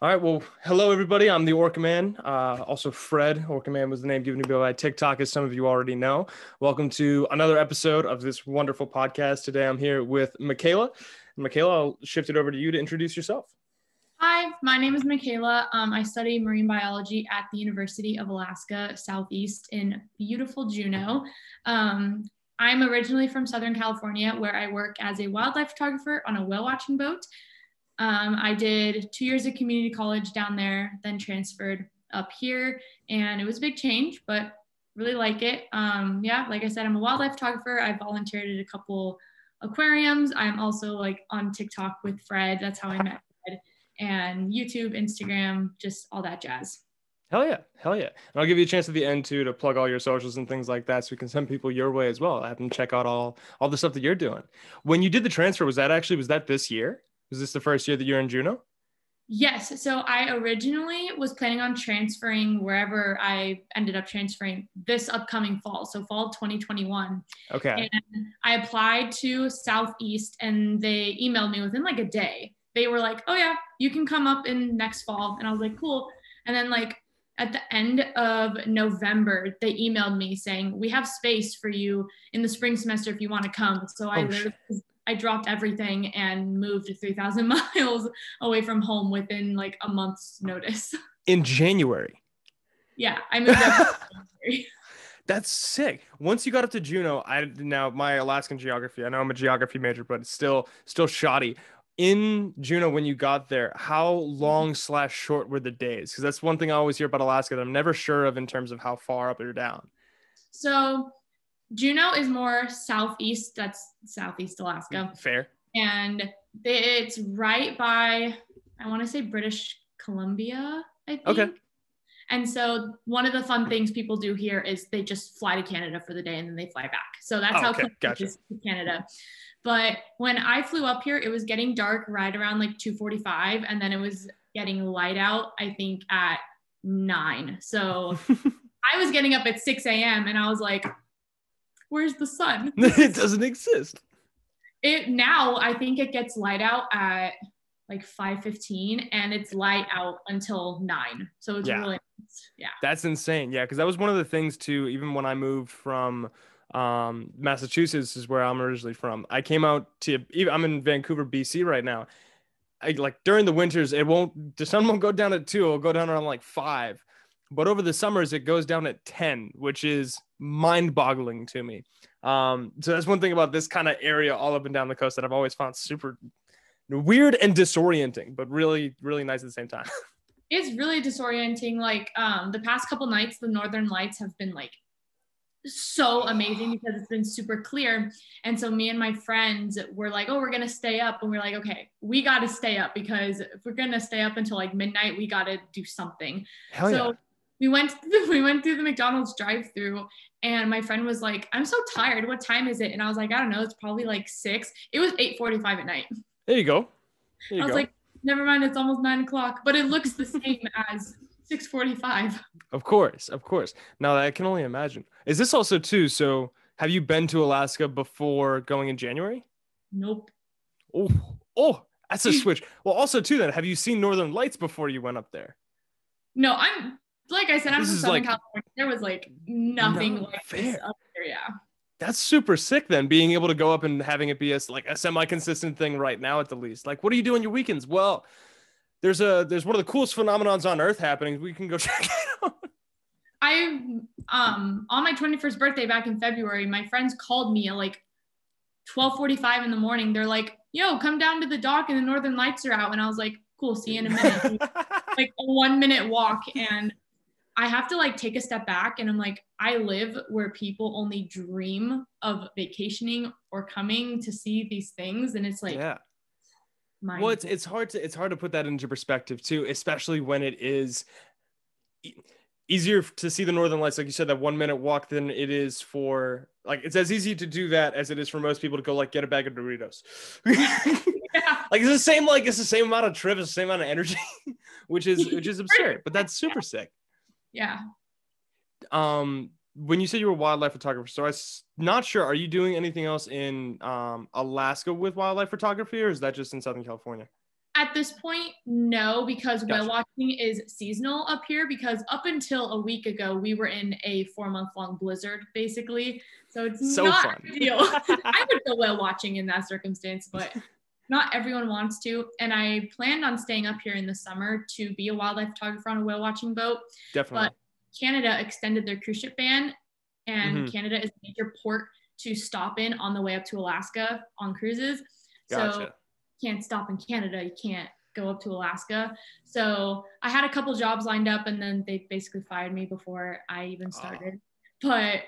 All right. Well, hello everybody. I'm the Orca Man. Uh, also, Fred Orca Man was the name given to me by TikTok, as some of you already know. Welcome to another episode of this wonderful podcast. Today, I'm here with Michaela. Michaela, I'll shift it over to you to introduce yourself. Hi, my name is Michaela. Um, I study marine biology at the University of Alaska Southeast in beautiful Juneau. Um, I'm originally from Southern California, where I work as a wildlife photographer on a whale watching boat. Um, I did two years of community college down there, then transferred up here, and it was a big change, but really like it. Um, yeah, like I said, I'm a wildlife photographer. I volunteered at a couple aquariums. I'm also like on TikTok with Fred. That's how I met Fred, and YouTube, Instagram, just all that jazz. Hell yeah, hell yeah. And I'll give you a chance at the end too to plug all your socials and things like that so we can send people your way as well. Have them check out all all the stuff that you're doing. When you did the transfer, was that actually was that this year? Was this the first year that you're in Juneau? Yes. So I originally was planning on transferring wherever I ended up transferring this upcoming fall. So fall 2021. Okay. And I applied to Southeast and they emailed me within like a day. They were like, oh, yeah, you can come up in next fall. And I was like, cool. And then, like, at the end of November, they emailed me saying, we have space for you in the spring semester if you want to come. So I oh, I dropped everything and moved 3,000 miles away from home within like a month's notice. In January. Yeah, I moved up. That's sick. Once you got up to Juneau, I now my Alaskan geography. I know I'm a geography major, but it's still still shoddy. In Juneau, when you got there, how long slash short were the days? Because that's one thing I always hear about Alaska that I'm never sure of in terms of how far up or down. So Juneau is more southeast. That's southeast Alaska. Mm, fair. And it's right by, I want to say British Columbia, I think. Okay. And so one of the fun things people do here is they just fly to Canada for the day and then they fly back. So that's oh, how okay. gotcha. is to Canada. But when I flew up here, it was getting dark right around like 2:45, and then it was getting light out. I think at nine. So I was getting up at 6 a.m. and I was like, where's the sun? it doesn't exist. It now I think it gets light out at like 5:15 and it's light out until 9. So it's yeah. really yeah. That's insane. Yeah, cuz that was one of the things too even when I moved from um, Massachusetts is where I'm originally from. I came out to even I'm in Vancouver, BC right now. I like during the winters, it won't the sun won't go down at two, it'll go down around like five. But over the summers, it goes down at 10, which is mind boggling to me. Um, so that's one thing about this kind of area all up and down the coast that I've always found super weird and disorienting, but really, really nice at the same time. it's really disorienting. Like um, the past couple nights, the northern lights have been like so amazing because it's been super clear. And so me and my friends were like, oh, we're gonna stay up. And we're like, okay, we gotta stay up because if we're gonna stay up until like midnight, we gotta do something. Hell so yeah we went the, we went through the McDonald's drive-through and my friend was like, "I'm so tired. What time is it?" And I was like, "I don't know. It's probably like 6." It was 8:45 at night. There you go. There you I was go. like, "Never mind. It's almost nine o'clock, but it looks the same as 6:45." Of course, of course. Now I can only imagine. Is this also too? So, have you been to Alaska before going in January? Nope. Oh, oh, that's a switch. Well, also too. Then, have you seen Northern Lights before you went up there? No, I'm like I said, I'm this from Southern like, California. There was like nothing no, like fair. this up there. Yeah. That's super sick then, being able to go up and having it be a like a semi-consistent thing right now at the least. Like, what do you do on your weekends? Well, there's a there's one of the coolest phenomenons on earth happening. We can go check it out. I um on my 21st birthday back in February, my friends called me at like 12:45 in the morning. They're like, "Yo, come down to the dock and the northern lights are out." And I was like, "Cool, see you in a minute." like a 1 minute walk and I have to like take a step back and I'm like, I live where people only dream of vacationing or coming to see these things. And it's like, yeah. Well, it's, it's hard to, it's hard to put that into perspective too, especially when it is easier to see the Northern Lights. Like you said, that one minute walk than it is for like, it's as easy to do that as it is for most people to go like get a bag of Doritos. yeah. Like it's the same, like it's the same amount of trip, it's the same amount of energy, which is, which is absurd, but that's super sick yeah. Um, when you said you were a wildlife photographer, so I'm not sure. Are you doing anything else in um, Alaska with wildlife photography, or is that just in Southern California? At this point, no, because Gotcha. whale watching is seasonal up here. Because up until a week ago, we were in a four month long blizzard, basically. So it's So not fun. a big deal. I would go whale watching in that circumstance, but not everyone wants to. And I planned on staying up here in the summer to be a wildlife photographer on a whale watching boat. Definitely. But Canada extended their cruise ship ban, and Mhm. Canada is a major port to stop in on the way up to Alaska on cruises. So Gotcha. can't stop in Canada. You can't go up to Alaska. So I had a couple jobs lined up, and then they basically fired me before I even started. But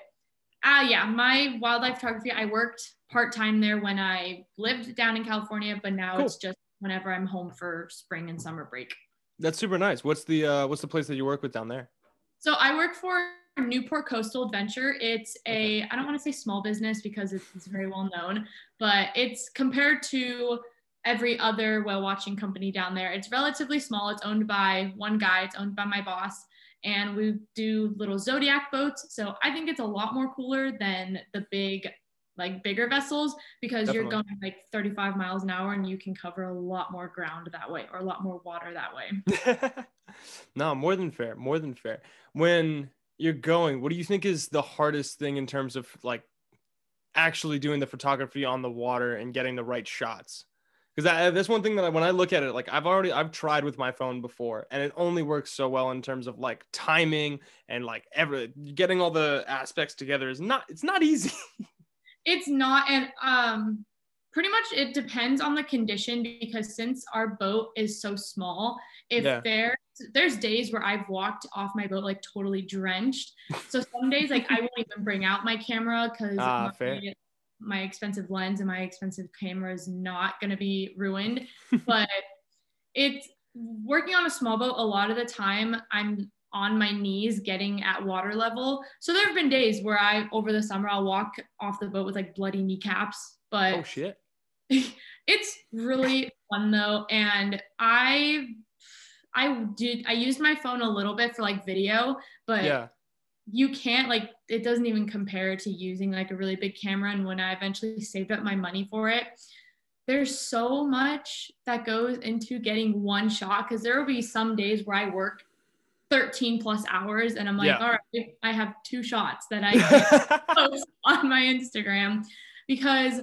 uh, yeah, my wildlife photography. I worked part time there when I lived down in California, but now Cool. it's just whenever I'm home for spring and summer break. That's super nice. What's the uh, what's the place that you work with down there? So I work for Newport Coastal Adventure. It's a I don't want to say small business because it's, it's very well known, but it's compared to every other whale watching company down there. It's relatively small. It's owned by one guy. It's owned by my boss, and we do little zodiac boats. So I think it's a lot more cooler than the big like bigger vessels because you're going like 35 miles an hour and you can cover a lot more ground that way or a lot more water that way. no, more than fair. More than fair. When you're going, what do you think is the hardest thing in terms of like actually doing the photography on the water and getting the right shots? Because that's one thing that I, when I look at it, like I've already I've tried with my phone before, and it only works so well in terms of like timing and like ever getting all the aspects together is not it's not easy. It's not, and um, pretty much it depends on the condition because since our boat is so small, if Yeah. there there's days where I've walked off my boat like totally drenched. So some days like I won't even bring out my camera because Ah, fair. My expensive lens and my expensive camera is not gonna be ruined. but it's working on a small boat a lot of the time I'm on my knees getting at water level. So there have been days where I over the summer I'll walk off the boat with like bloody kneecaps, but oh shit! it's really fun though and I I did I used my phone a little bit for like video, but Yeah, you can't like it doesn't even compare to using like a really big camera and when i eventually saved up my money for it there's so much that goes into getting one shot because there will be some days where i work 13 plus hours and i'm like Yeah. all right i have two shots that i post on my instagram because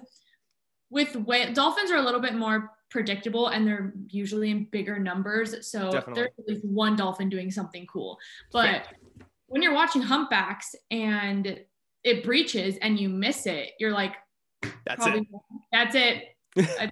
with whale dolphins are a little bit more predictable and they're usually in bigger numbers so Definitely. there's at least one dolphin doing something cool but Fair. When you're watching humpbacks and it breaches and you miss it, you're like, that's it. that's it. I,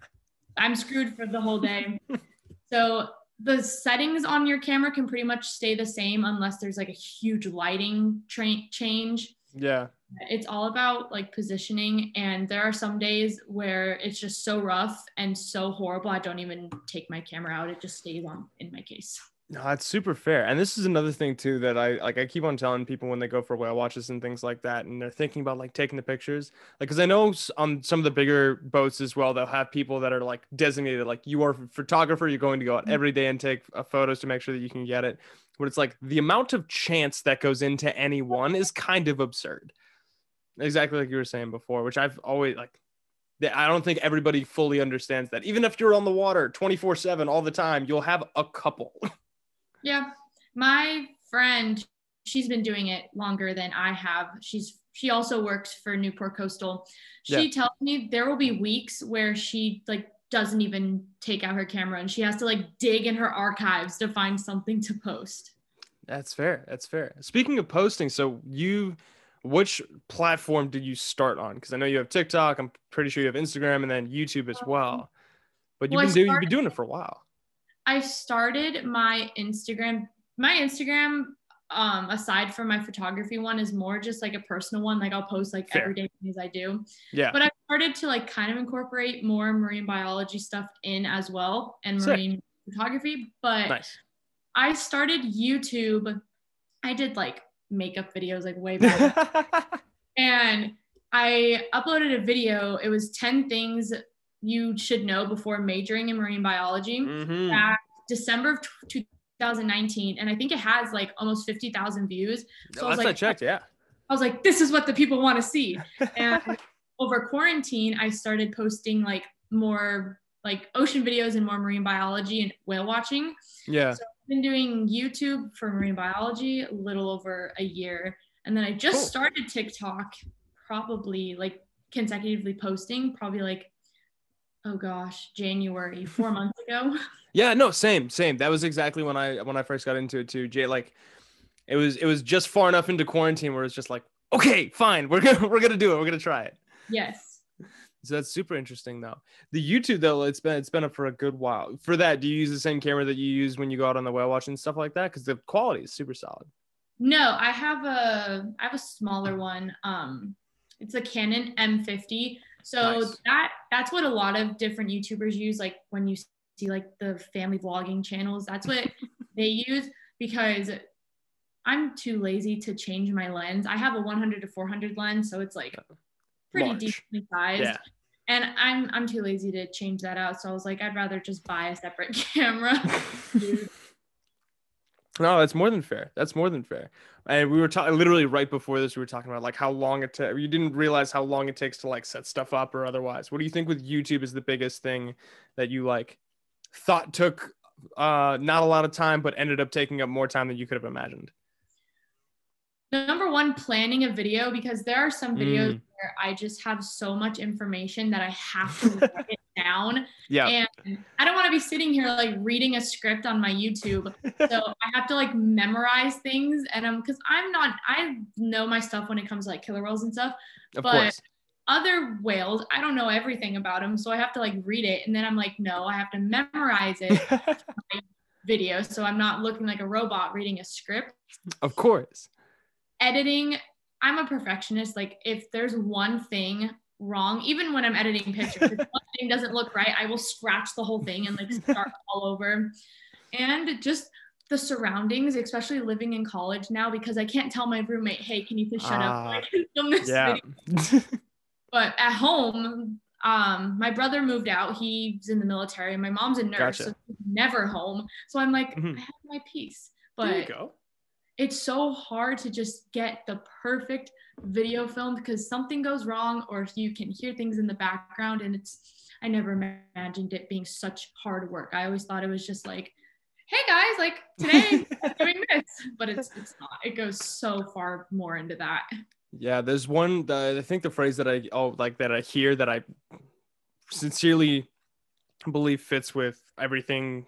I'm screwed for the whole day. so the settings on your camera can pretty much stay the same unless there's like a huge lighting tra- change. Yeah, It's all about like positioning. And there are some days where it's just so rough and so horrible. I don't even take my camera out. It just stays on in my case. No, that's super fair. And this is another thing too that I like I keep on telling people when they go for whale watches and things like that and they're thinking about like taking the pictures. Like cuz I know on some of the bigger boats as well they'll have people that are like designated like you are a photographer, you're going to go out Mhm. every day and take uh, photos to make sure that you can get it. But it's like the amount of chance that goes into any one is kind of absurd. Exactly like you were saying before, which I've always like I don't think everybody fully understands that. Even if you're on the water 24/7 all the time, you'll have a couple. Yeah. My friend, she's been doing it longer than I have. She's she also works for Newport Coastal. She Yeah. tells me there will be weeks where she like doesn't even take out her camera and she has to like dig in her archives to find something to post. That's fair. That's fair. Speaking of posting, so you, which platform did you start on? Because I know you have TikTok. I'm pretty sure you have Instagram and then YouTube as um, well. But you've Well, been doing you've been doing it for a while. I started my Instagram. My Instagram, um, aside from my photography one, is more just like a personal one. Like I'll post like Fair. everyday things I do. Yeah. But I started to like kind of incorporate more marine biology stuff in as well and Sick. marine photography. But nice. I started YouTube. I did like makeup videos like way back and I uploaded a video. It was 10 things you should know before majoring in marine biology. Mhm. Back December of t- 2019 and I think it has like almost 50,000 views. So I was Last I checked, yeah. I was like, this is what the people want to see. And over quarantine, I started posting like more like ocean videos and more marine biology and whale watching. Yeah. So I've been doing YouTube for marine biology a little over a year. And then I just Cool. started TikTok, probably like consecutively posting, probably like, oh gosh, January, four months ago. Yeah, no, same, same. That was exactly when I when I first got into it too. Jay, like, it was it was just far enough into quarantine where it's just like, okay, fine, we're gonna we're gonna do it, we're gonna try it. yes. So that's super interesting though. The YouTube though, it's been it's been up for a good while. For that, do you use the same camera that you use when you go out on the whale watch and stuff like that? Because the quality is super solid. No, I have a I have a smaller one. Um, it's a Canon M50. So Nice. that that's what a lot of different YouTubers use. Like when you see like the family vlogging channels, that's what they use because I'm too lazy to change my lens. I have a 100 to 400 lens, so it's like pretty Large. decently sized. Yeah. And I'm I'm too lazy to change that out. So I was like, I'd rather just buy a separate camera. No, that's more than fair. That's more than fair. And we were talking literally right before this. We were talking about like how long it takes. You didn't realize how long it takes to like set stuff up or otherwise. What do you think with YouTube is the biggest thing that you like thought took uh not a lot of time, but ended up taking up more time than you could have imagined? Number one, planning a video because there are some videos Mm. where I just have so much information that I have to write it down. Yeah. And I don't want to be sitting here like reading a script on my YouTube. So I have to like memorize things. And I'm because I'm not, I know my stuff when it comes to like killer whales and stuff. of but- course. Other whales, I don't know everything about them. So I have to like read it. And then I'm like, no, I have to memorize it video. So I'm not looking like a robot reading a script of course. Editing i'm a perfectionist like if there's one thing wrong even when i'm editing pictures if one thing doesn't look right i will scratch the whole thing and like start all over and just the surroundings especially living in college now because i can't tell my roommate hey can you please shut Ah, up I can film this Yeah. video but at home um my brother moved out he's in the military my mom's a nurse Gotcha. so never home so i'm like Mhm. i have my peace But there you go. It's so hard to just get the perfect video filmed because something goes wrong or you can hear things in the background and it's i never imagined it being such hard work. I always thought it was just like hey guys like today I'm doing this. But it's it's not. It goes so far more into that. Yeah, there's one. The, I think the phrase that I oh like that I hear that I sincerely believe fits with everything,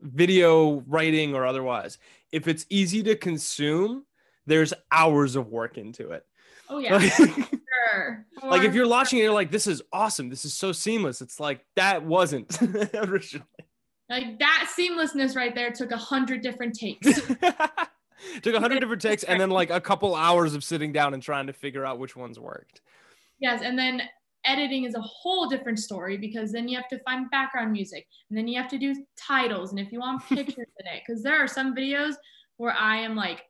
video writing or otherwise. If it's easy to consume, there's hours of work into it. oh yeah like sure like, if you're watching it, you're like, this is awesome. This is so seamless. It's like that wasn't originally. like that seamlessness right there took a hundred different takes Took a hundred different takes and then like a couple hours of sitting down and trying to figure out which ones worked. Yes, and then editing is a whole different story because then you have to find background music and then you have to do titles. And if you want pictures in it because there are some videos where I am like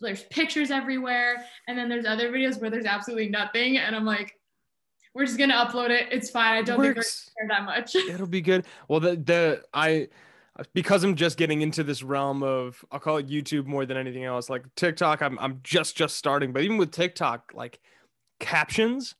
there's pictures everywhere. And then there's other videos where there's absolutely nothing. And I'm like we're just gonna upload it. It's fine. I don't think we're gonna care that much. It'll be good. Well, the the I because I'm just getting into this realm of I'll call it YouTube more than anything else. Like TikTok, I'm I'm just just starting, but even with TikTok, like captions,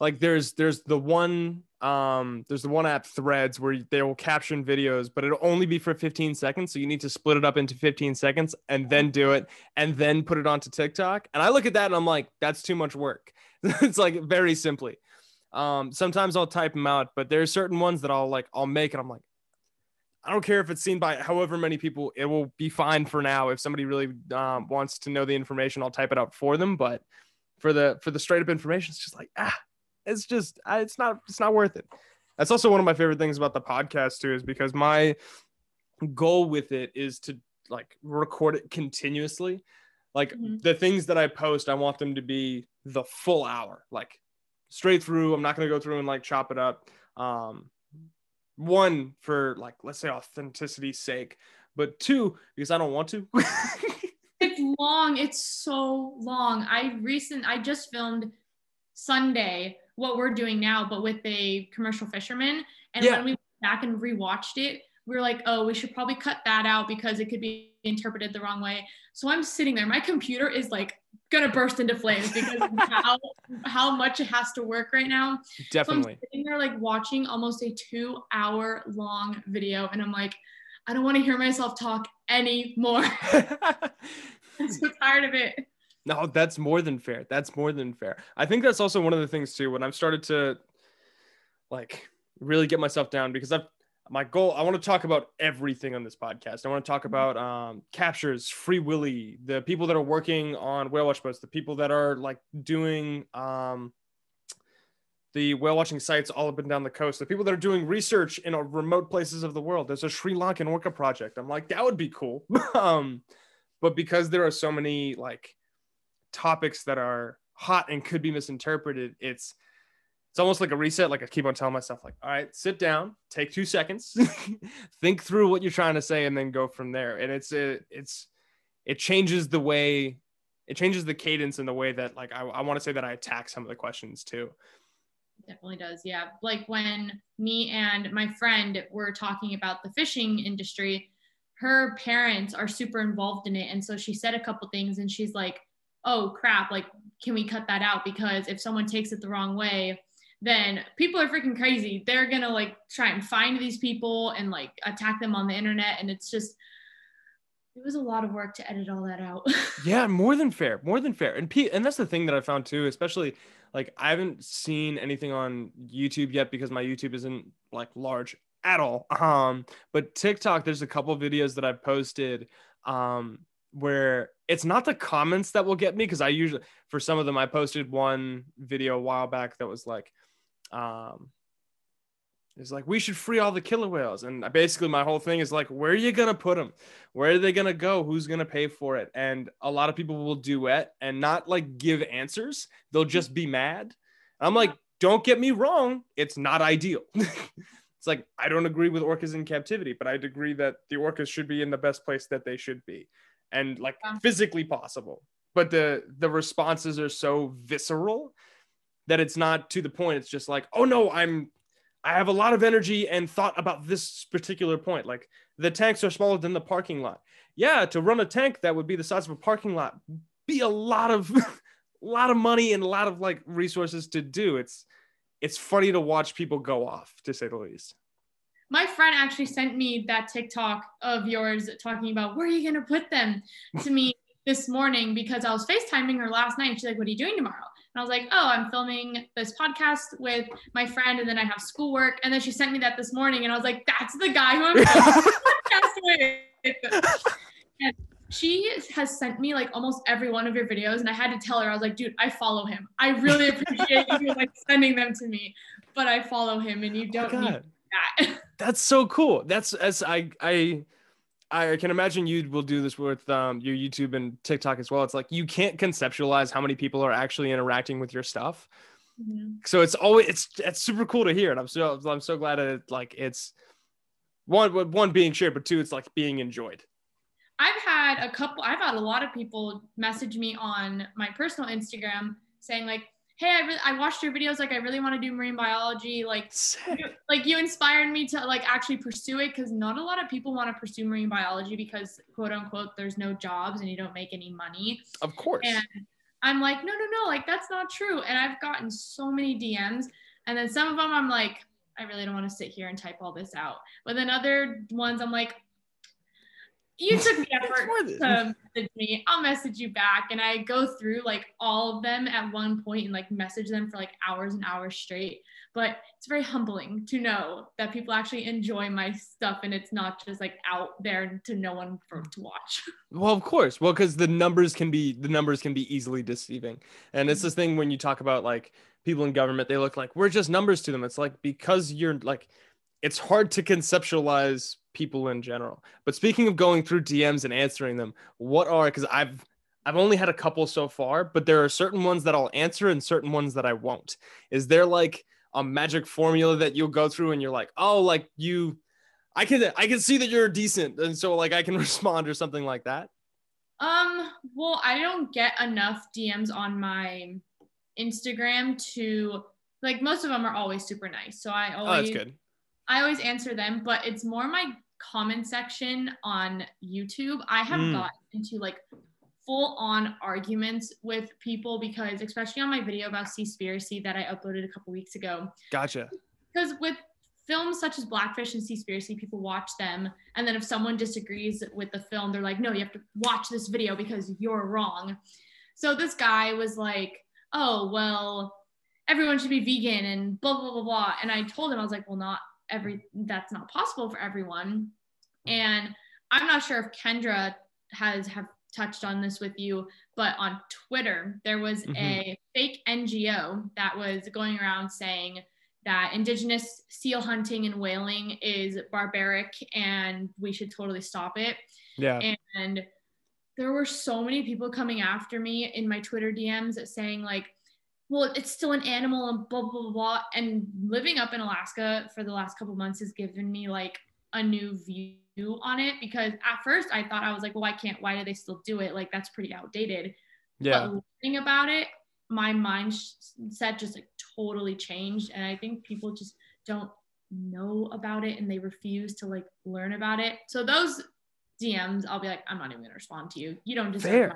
like there's there's the one um there's the one app Threads where they will caption videos, but it'll only be for 15 seconds, so you need to split it up into 15 seconds and then do it and then put it onto TikTok. And I look at that and I'm like, that's too much work. it's like very simply. Um, sometimes I'll type them out, but there's certain ones that I'll like I'll make and I'm like, I don't care if it's seen by however many people, it will be fine for now. If somebody really um, wants to know the information, I'll type it out for them. But for the for the straight up information, it's just like ah, it's just it's not it's not worth it. That's also one of my favorite things about the podcast too, is because my goal with it is to like record it continuously. Like Mhm. the things that I post, I want them to be the full hour, like straight through. I'm not gonna go through and like chop it up. Um, one for like let's say authenticity's sake, but two because I don't want to. it's long it's so long i recent i just filmed sunday what we're doing now but with a commercial fisherman and Yeah. when we went back and rewatched it we were like, oh, we should probably cut that out because it could be interpreted the wrong way. So I'm sitting there. My computer is like gonna burst into flames because of how how much it has to work right now. Definitely. So I'm sitting there like watching almost a two hour long video, and I'm like, I don't want to hear myself talk anymore. I'm so tired of it. No, that's more than fair. That's more than fair. I think that's also one of the things too. When I've started to like really get myself down because I've my goal i want to talk about everything on this podcast i want to talk mm-hmm. about um, captures free willy the people that are working on whale watch boats the people that are like doing um, the whale watching sites all up and down the coast the people that are doing research in remote places of the world there's a sri lankan orca project i'm like that would be cool um, but because there are so many like topics that are hot and could be misinterpreted it's it's almost like a reset. Like I keep on telling myself, like, all right, sit down, take two seconds, think through what you're trying to say, and then go from there. And it's a, it's, it changes the way, it changes the cadence and the way that, like, I, I want to say that I attack some of the questions too. Definitely does. Yeah. Like when me and my friend were talking about the fishing industry, her parents are super involved in it. And so she said a couple things and she's like, oh crap, like, can we cut that out? Because if someone takes it the wrong way, then people are freaking crazy. They're gonna like try and find these people and like attack them on the internet. And it's just it was a lot of work to edit all that out. yeah, more than fair, more than fair. And P- and that's the thing that I found too, especially like I haven't seen anything on YouTube yet because my YouTube isn't like large at all. Um, but TikTok, there's a couple videos that I've posted um where it's not the comments that will get me because I usually for some of them I posted one video a while back that was like um, it's like we should free all the killer whales. And basically my whole thing is like where are you gonna put them where are they gonna go? Who's gonna pay for it? And a lot of people will duet and not like give answers. They'll just be mad. I'm like don't get me wrong. It's not ideal. It's like i don't agree with orcas in captivity but i'd agree that the orcas should be in the best place that they should be and like physically possible but the the responses are so visceral that it's not to the point. It's just like, oh no, I'm I have a lot of energy and thought about this particular point. Like the tanks are smaller than the parking lot. Yeah, to run a tank that would be the size of a parking lot be a lot of a lot of money and a lot of like resources to do. It's it's funny to watch people go off, to say the least. My friend actually sent me that TikTok of yours talking about where are you gonna put them to me this morning because I was FaceTiming her last night. And She's like, What are you doing tomorrow? And I was like, oh, I'm filming this podcast with my friend, and then I have schoolwork. And then she sent me that this morning, and I was like, that's the guy who I'm podcast with. And she has sent me like almost every one of your videos, and I had to tell her, I was like, dude, I follow him. I really appreciate you like sending them to me, but I follow him, and you oh don't oh need that. That's so cool. That's as I I I can imagine you will do this with um, your YouTube and TikTok as well. It's like you can't conceptualize how many people are actually interacting with your stuff. Mm-hmm. So it's always it's it's super cool to hear, and I'm so I'm so glad that it, like it's one one being shared, but two it's like being enjoyed. I've had a couple. I've had a lot of people message me on my personal Instagram saying like, hey i really i watched your videos like i really want to do marine biology like you, like you inspired me to like actually pursue it because not a lot of people want to pursue marine biology because quote unquote there's no jobs and you don't make any money. Of course. And i'm like no no no like that's not true. And i've gotten so many dms and then some of them i'm like i really don't want to sit here and type all this out. But then other ones i'm like you took the effort to message me. I'll message you back. And I go through like all of them at one point and like message them for like hours and hours straight. But it's very humbling to know that people actually enjoy my stuff and it's not just like out there to no one for to watch. Well, of course. Well, because the numbers can be the numbers can be easily deceiving. And it's this thing when you talk about like people in government, they look like we're just numbers to them. It's like because you're like it's hard to conceptualize people in general. But speaking of going through DMs and answering them, what are because I've I've only had a couple so far, but there are certain ones that I'll answer and certain ones that I won't. Is there like a magic formula that you'll go through and you're like, oh, like you, I can I can see that you're decent, and so like I can respond or something like that. Um. Well, I don't get enough DMs on my Instagram to like most of them are always super nice. So I always. Oh, that's good I always answer them, but it's more my comment section on YouTube, I have Mm. gotten into like full on arguments with people because, especially on my video about Seaspiracy that I uploaded a couple weeks ago, Gotcha. because with films such as Blackfish and Seaspiracy, people watch them, and then if someone disagrees with the film, they're like, "No, you have to watch this video because you're wrong." So this guy was like, "Oh, well, everyone should be vegan and blah blah blah blah," and I told him I was like, "Well, not every that's not possible for everyone," mm-hmm. and I'm not sure if Kendra has have touched on this with you, but on Twitter there was mm-hmm. a fake NGO that was going around saying that indigenous seal hunting and whaling is barbaric and we should totally stop it. Yeah. And there were so many people coming after me in my Twitter DMs saying like, well, it's still an animal and blah blah blah. blah. And living up in Alaska for the last couple months has given me like a new view on it because at first I thought I was like, well, why can't? Why do they still do it? Like that's pretty outdated. Yeah. But learning about it, my mindset just like totally changed. And I think people just don't know about it and they refuse to like learn about it. So those DMs, I'll be like, I'm not even gonna respond to you. You don't deserve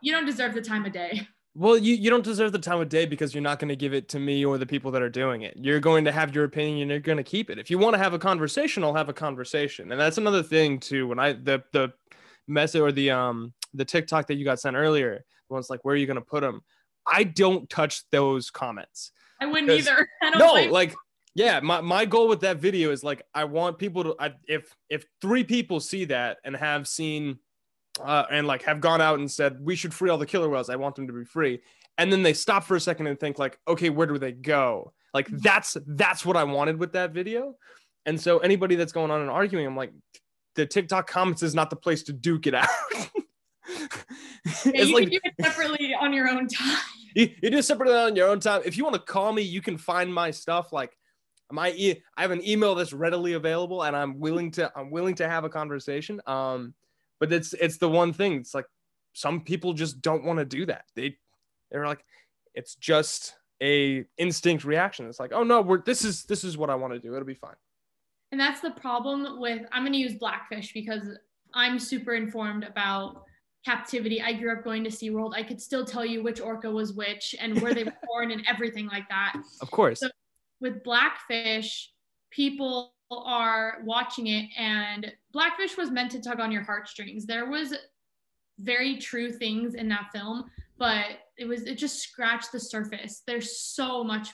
you don't deserve the time of day. Well, you, you don't deserve the time of day because you're not going to give it to me or the people that are doing it. You're going to have your opinion and you're going to keep it. If you want to have a conversation, I'll have a conversation. And that's another thing too. When I the the message or the um the TikTok that you got sent earlier, the one's like, where are you going to put them? I don't touch those comments. I wouldn't either. I don't No, blame- like yeah, my, my goal with that video is like I want people to I, if if three people see that and have seen uh, and like have gone out and said we should free all the killer whales, I want them to be free, and then they stop for a second and think like, okay, where do they go? Like that's that's what I wanted with that video, and so anybody that's going on and arguing, I'm like, the TikTok comments is not the place to duke it out. Yeah, you like can do it separately on your own time. you, you do separate on your own time. If you want to call me, you can find my stuff. Like my, e- I have an email that's readily available, and I'm willing to, I'm willing to have a conversation. Um, but it's, it's the one thing. It's like some people just don't want to do that. They, they're like, it's just a instinct reaction. It's like, oh no, we're this is this is what I want to do. It'll be fine. And that's the problem with I'm going to use Blackfish because I'm super informed about captivity. I grew up going to SeaWorld. I could still tell you which orca was which and where they were born and everything like that. Of course. So- With Blackfish, people are watching it and Blackfish was meant to tug on your heartstrings. There was very true things in that film, but it was it just scratched the surface. There's so much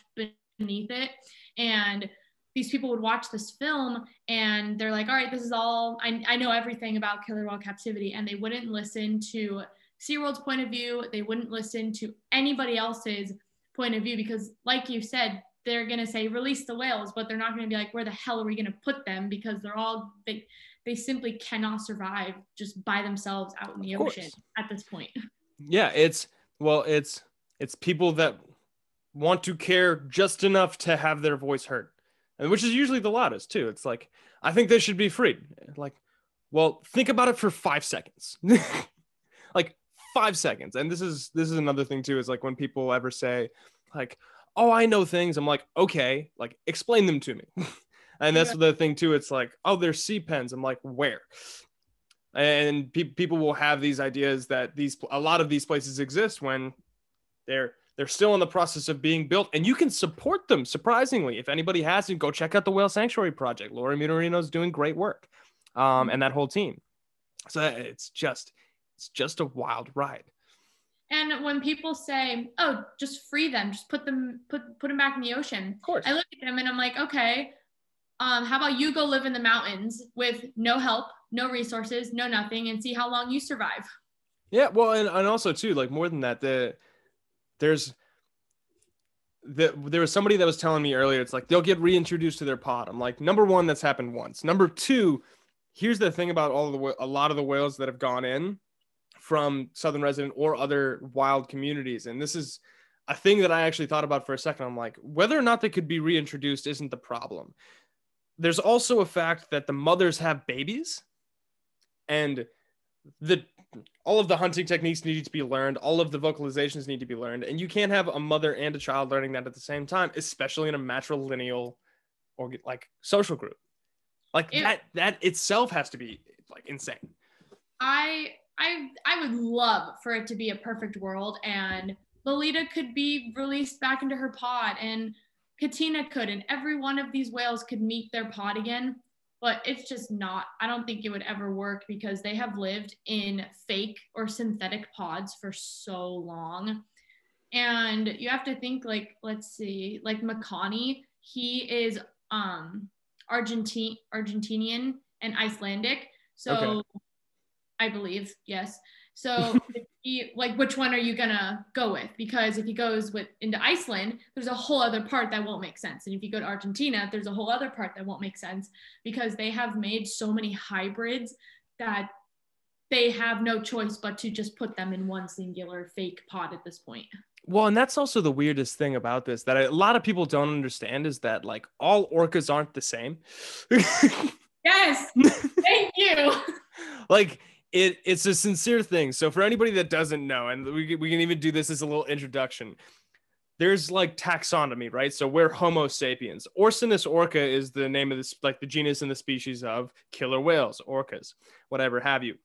beneath it and these people would watch this film and they're like, all right, this is all, I, I know everything about killer whale captivity. And they wouldn't listen to SeaWorld's point of view. They wouldn't listen to anybody else's point of view because, like you said, they're going to say release the whales, but they're not going to be like, where the hell are we going to put them? Because they're all, they, they simply cannot survive just by themselves out in the ocean at this point. yeah it's well it's it's people that want to care just enough to have their voice heard and which is usually the loudest too. It's like i think they should be freed like well think about it for five seconds. Like five seconds. And this is this is another thing too is like when people ever say like oh i know things. I'm like okay like explain them to me. And that's Yeah. the thing too it's like oh there's sea pens. I'm like where? And pe- people will have these ideas that these a lot of these places exist when they're they're still in the process of being built and you can support them surprisingly. If anybody hasn't go check out the whale sanctuary project. Laura is doing great work um, and that whole team. So it's just it's just a wild ride And when people say, "Oh, just free them, just put them put put them back in the ocean," of course I look at them and I'm like, "Okay, um, how about you go live in the mountains with no help, no resources, no nothing, and see how long you survive." Yeah, well, and, and also too, like more than that, the there's the there was somebody that was telling me earlier, it's like they'll get reintroduced to their pod. I'm like, number one, that's happened once. Number two, here's the thing about all the a lot of the whales that have gone in from Southern Resident or other wild communities, and this is a thing that I actually thought about for a second. I'm like, whether or not they could be reintroduced isn't the problem. There's also a fact that the mothers have babies, and the all of the hunting techniques need to be learned all of the vocalizations need to be learned and you can't have a mother and a child learning that at the same time especially in a matrilineal or like social group Like It- that that itself has to be like insane. I I I would love for it to be a perfect world and Lolita could be released back into her pod and Katina could and every one of these whales could meet their pod again. But it's just not. I don't think it would ever work because they have lived in fake or synthetic pods for so long. And you have to think like, let's see, like Makaio, he is um Argentine Argentinian and Icelandic. So Okay. I believe, yes. So he, like which one are you gonna go with? Because if he goes with into Iceland, there's a whole other part that won't make sense. And if you go to Argentina, there's a whole other part that won't make sense because they have made so many hybrids that they have no choice but to just put them in one singular fake pod at this point. Well, and that's also the weirdest thing about this that a lot of people don't understand is that like all orcas aren't the same. Yes, thank you. like it it's a sincere thing. So for anybody that doesn't know, and we, we can even do this as a little introduction. There's like taxonomy, right? So we're Homo sapiens. Orcinus orca is the name of this, like the genus and the species of killer whales, orcas, whatever have you.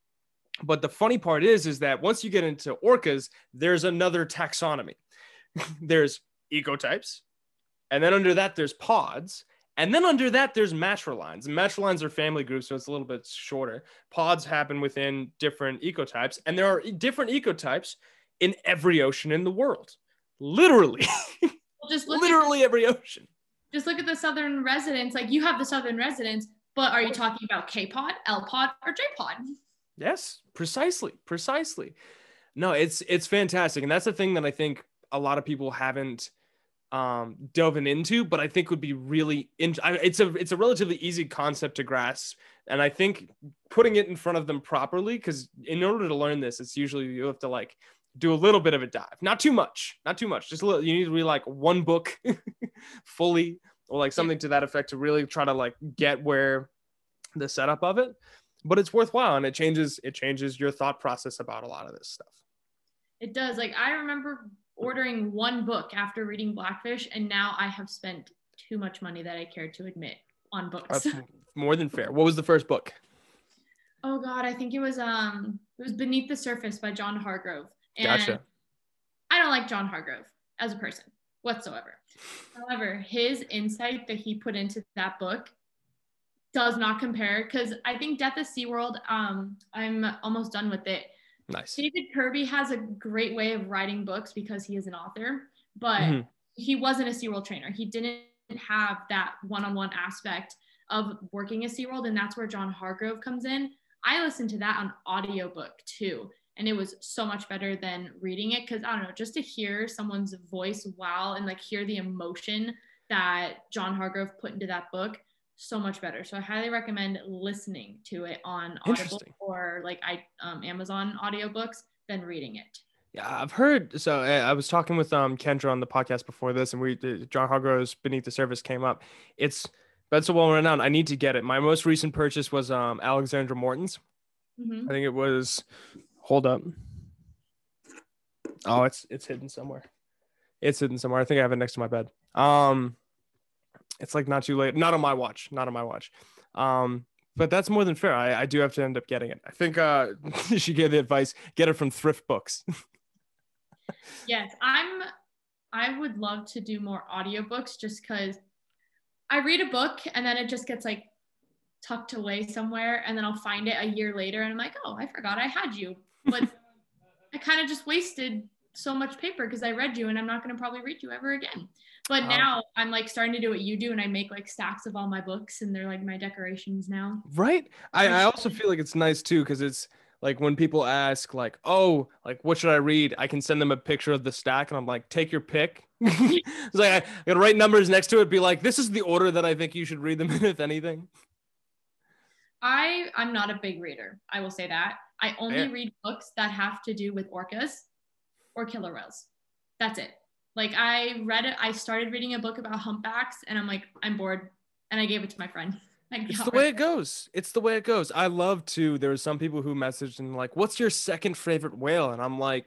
But the funny part is, is that once you get into orcas, there's another taxonomy. there's ecotypes, and then under that there's pods, and then under that there's matrolines. And matrolines are family groups, so it's a little bit shorter. Pods happen within different ecotypes, and there are different ecotypes in every ocean in the world. Literally, Just look at literally every ocean. just look at the southern residents. Like you have the southern residents, but are you talking about K pod, L pod, or J pod? Yes, precisely, precisely. No, it's it's fantastic, and that's the thing that I think a lot of people haven't um dove into, but I think would be really. In, I, it's a it's a relatively easy concept to grasp, and I think putting it in front of them properly, because in order to learn this, it's usually you have to like do a little bit of a dive, not too much, not too much, just a little. You need to read like one book fully, or like something to that effect, to really try to like get where the setup of it but it's worthwhile and it changes it changes your thought process about a lot of this stuff It does. Like I remember ordering one book after reading Blackfish, and now I have spent too much money that I care to admit on books. That's more than fair what was the first book oh God, I think it was um it was Beneath the Surface by John Hargrove. And gotcha I don't like John Hargrove as a person whatsoever. However, his insight that he put into that book does not compare because I think Death of SeaWorld, um, I'm almost done with it. Nice David Kirby has a great way of writing books because he is an author, but Mhm. he wasn't a SeaWorld trainer. He didn't have that one-on-one aspect of working at SeaWorld, and that's where John Hargrove comes in. I listened to that on audiobook too, and it was so much better than reading it because I don't know, just to hear someone's voice wow and like hear the emotion that John Hargrove put into that book, so much better. So I highly recommend listening to it on Audible or like I um, Amazon audiobooks than reading it. yeah i've heard so uh, i was talking with um kendra on the podcast before this and we john hargrove's beneath the surface came up. It's that's a well renowned i need to get it. My most recent purchase was um alexandra morton's. Mhm. i think it was hold up. Oh it's it's hidden somewhere. It's hidden somewhere. I think i have it next to my bed. Um it's like not too late. Not on my watch not on my watch. Um but that's more than fair. I, I do have to end up getting it. I think uh she gave the advice. Get it from thrift books. Yes, I'm I would love to do more audiobooks just cuz I read a book and then it just gets like tucked away somewhere and then I'll find it a year later and I'm like, "Oh, I forgot I had you." But I kind of just wasted so much paper because I read you and I'm not going to probably read you ever again. But Um, now I'm like starting to do what you do and I make like stacks of all my books and they're like my decorations now. right i, I also feel like it's nice too because it's like when people ask like oh like what should i read i can send them a picture of the stack and i'm like take your pick it's like i gotta write numbers next to it be like this is the order that i think you should read them in if anything I I'm not a big reader. I will say that. I only Fair. read books that have to do with orcas or killer whales. That's it. Like I read it. I started reading a book about humpbacks, and I'm like, I'm bored, and I gave it to my friend. It's the way it goes. It's the way it goes. I love to. There were some people who messaged and like, "What's your second favorite whale?" And I'm like,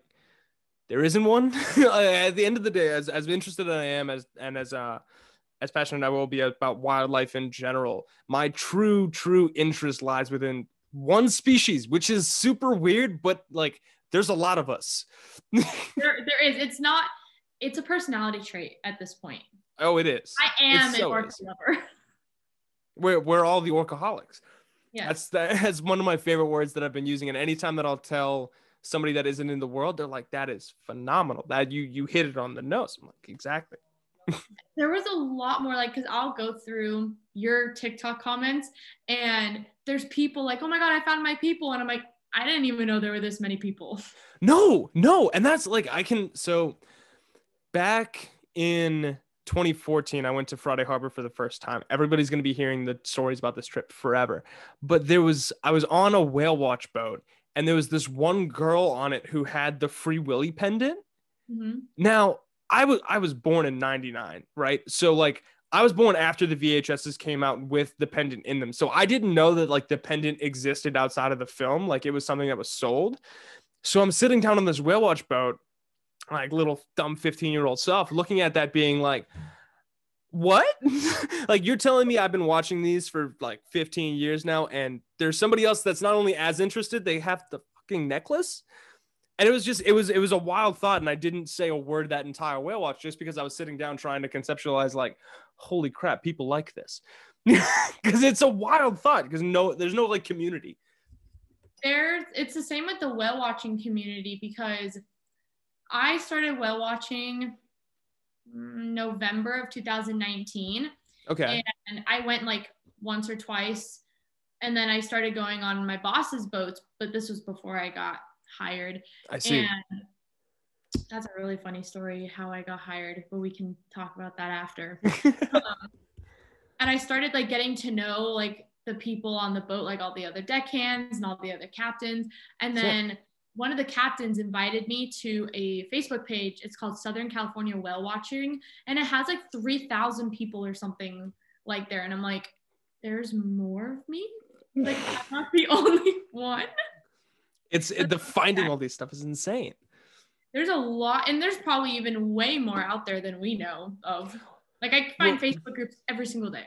"There isn't one." At the end of the day, as as interested as I am as and as uh as passionate I will be about wildlife in general, my true, true interest lies within one species, which is super weird, but like there's a lot of us. there, there is. It's not, it's a personality trait at this point. Oh, it is. I am an orca lover. We're, we're all the orcaholics. Yeah. That's that's one of my favorite words that I've been using. And anytime that I'll tell somebody that isn't in the world, they're like, that is phenomenal. That you you hit it on the nose. I'm like, exactly. there was a lot more like because I'll go through your TikTok comments and there's people like, oh my God, I found my people. And I'm like, I didn't even know there were this many people. No, no. And that's like I can so back in 2014, I went to Friday Harbor for the first time. Everybody's going to be hearing the stories about this trip forever. But there was, I was on a whale watch boat and there was this one girl on it who had the Free Willy pendant. Mm-hmm. Now, I was I was born in 99, right? So like I was born after the VHSs came out with the pendant in them. So I didn't know that like the pendant existed outside of the film, like it was something that was sold. So I'm sitting down on this whale watch boat like little dumb 15 year old self looking at that being like what? Like you're telling me i've been watching these for like 15 years now and there's somebody else that's not only as interested they have the fucking necklace? And it was just it was it was a wild thought and i didn't say a word that entire whale watch just because i was sitting down trying to conceptualize like holy crap people like this. Because it's a wild thought because no there's no like community. There's it's the same with the whale watching community because I started whale watching November of 2019. Okay. And I went like once or twice. And then I started going on my boss's boats, but this was before I got hired. I see. And that's a really funny story how I got hired, but we can talk about that after. um, and I started like getting to know like the people on the boat, like all the other deckhands and all the other captains. And then sure one of the captains invited me to a Facebook page. It's called Southern California Whale Watching, and it has like 3,000 people or something like there. And I'm like, there's more of me? Like, I'm not the only one. It's it, the finding all these stuff is insane. There's a lot, and there's probably even way more out there than we know of. Like, I find well, Facebook groups every single day.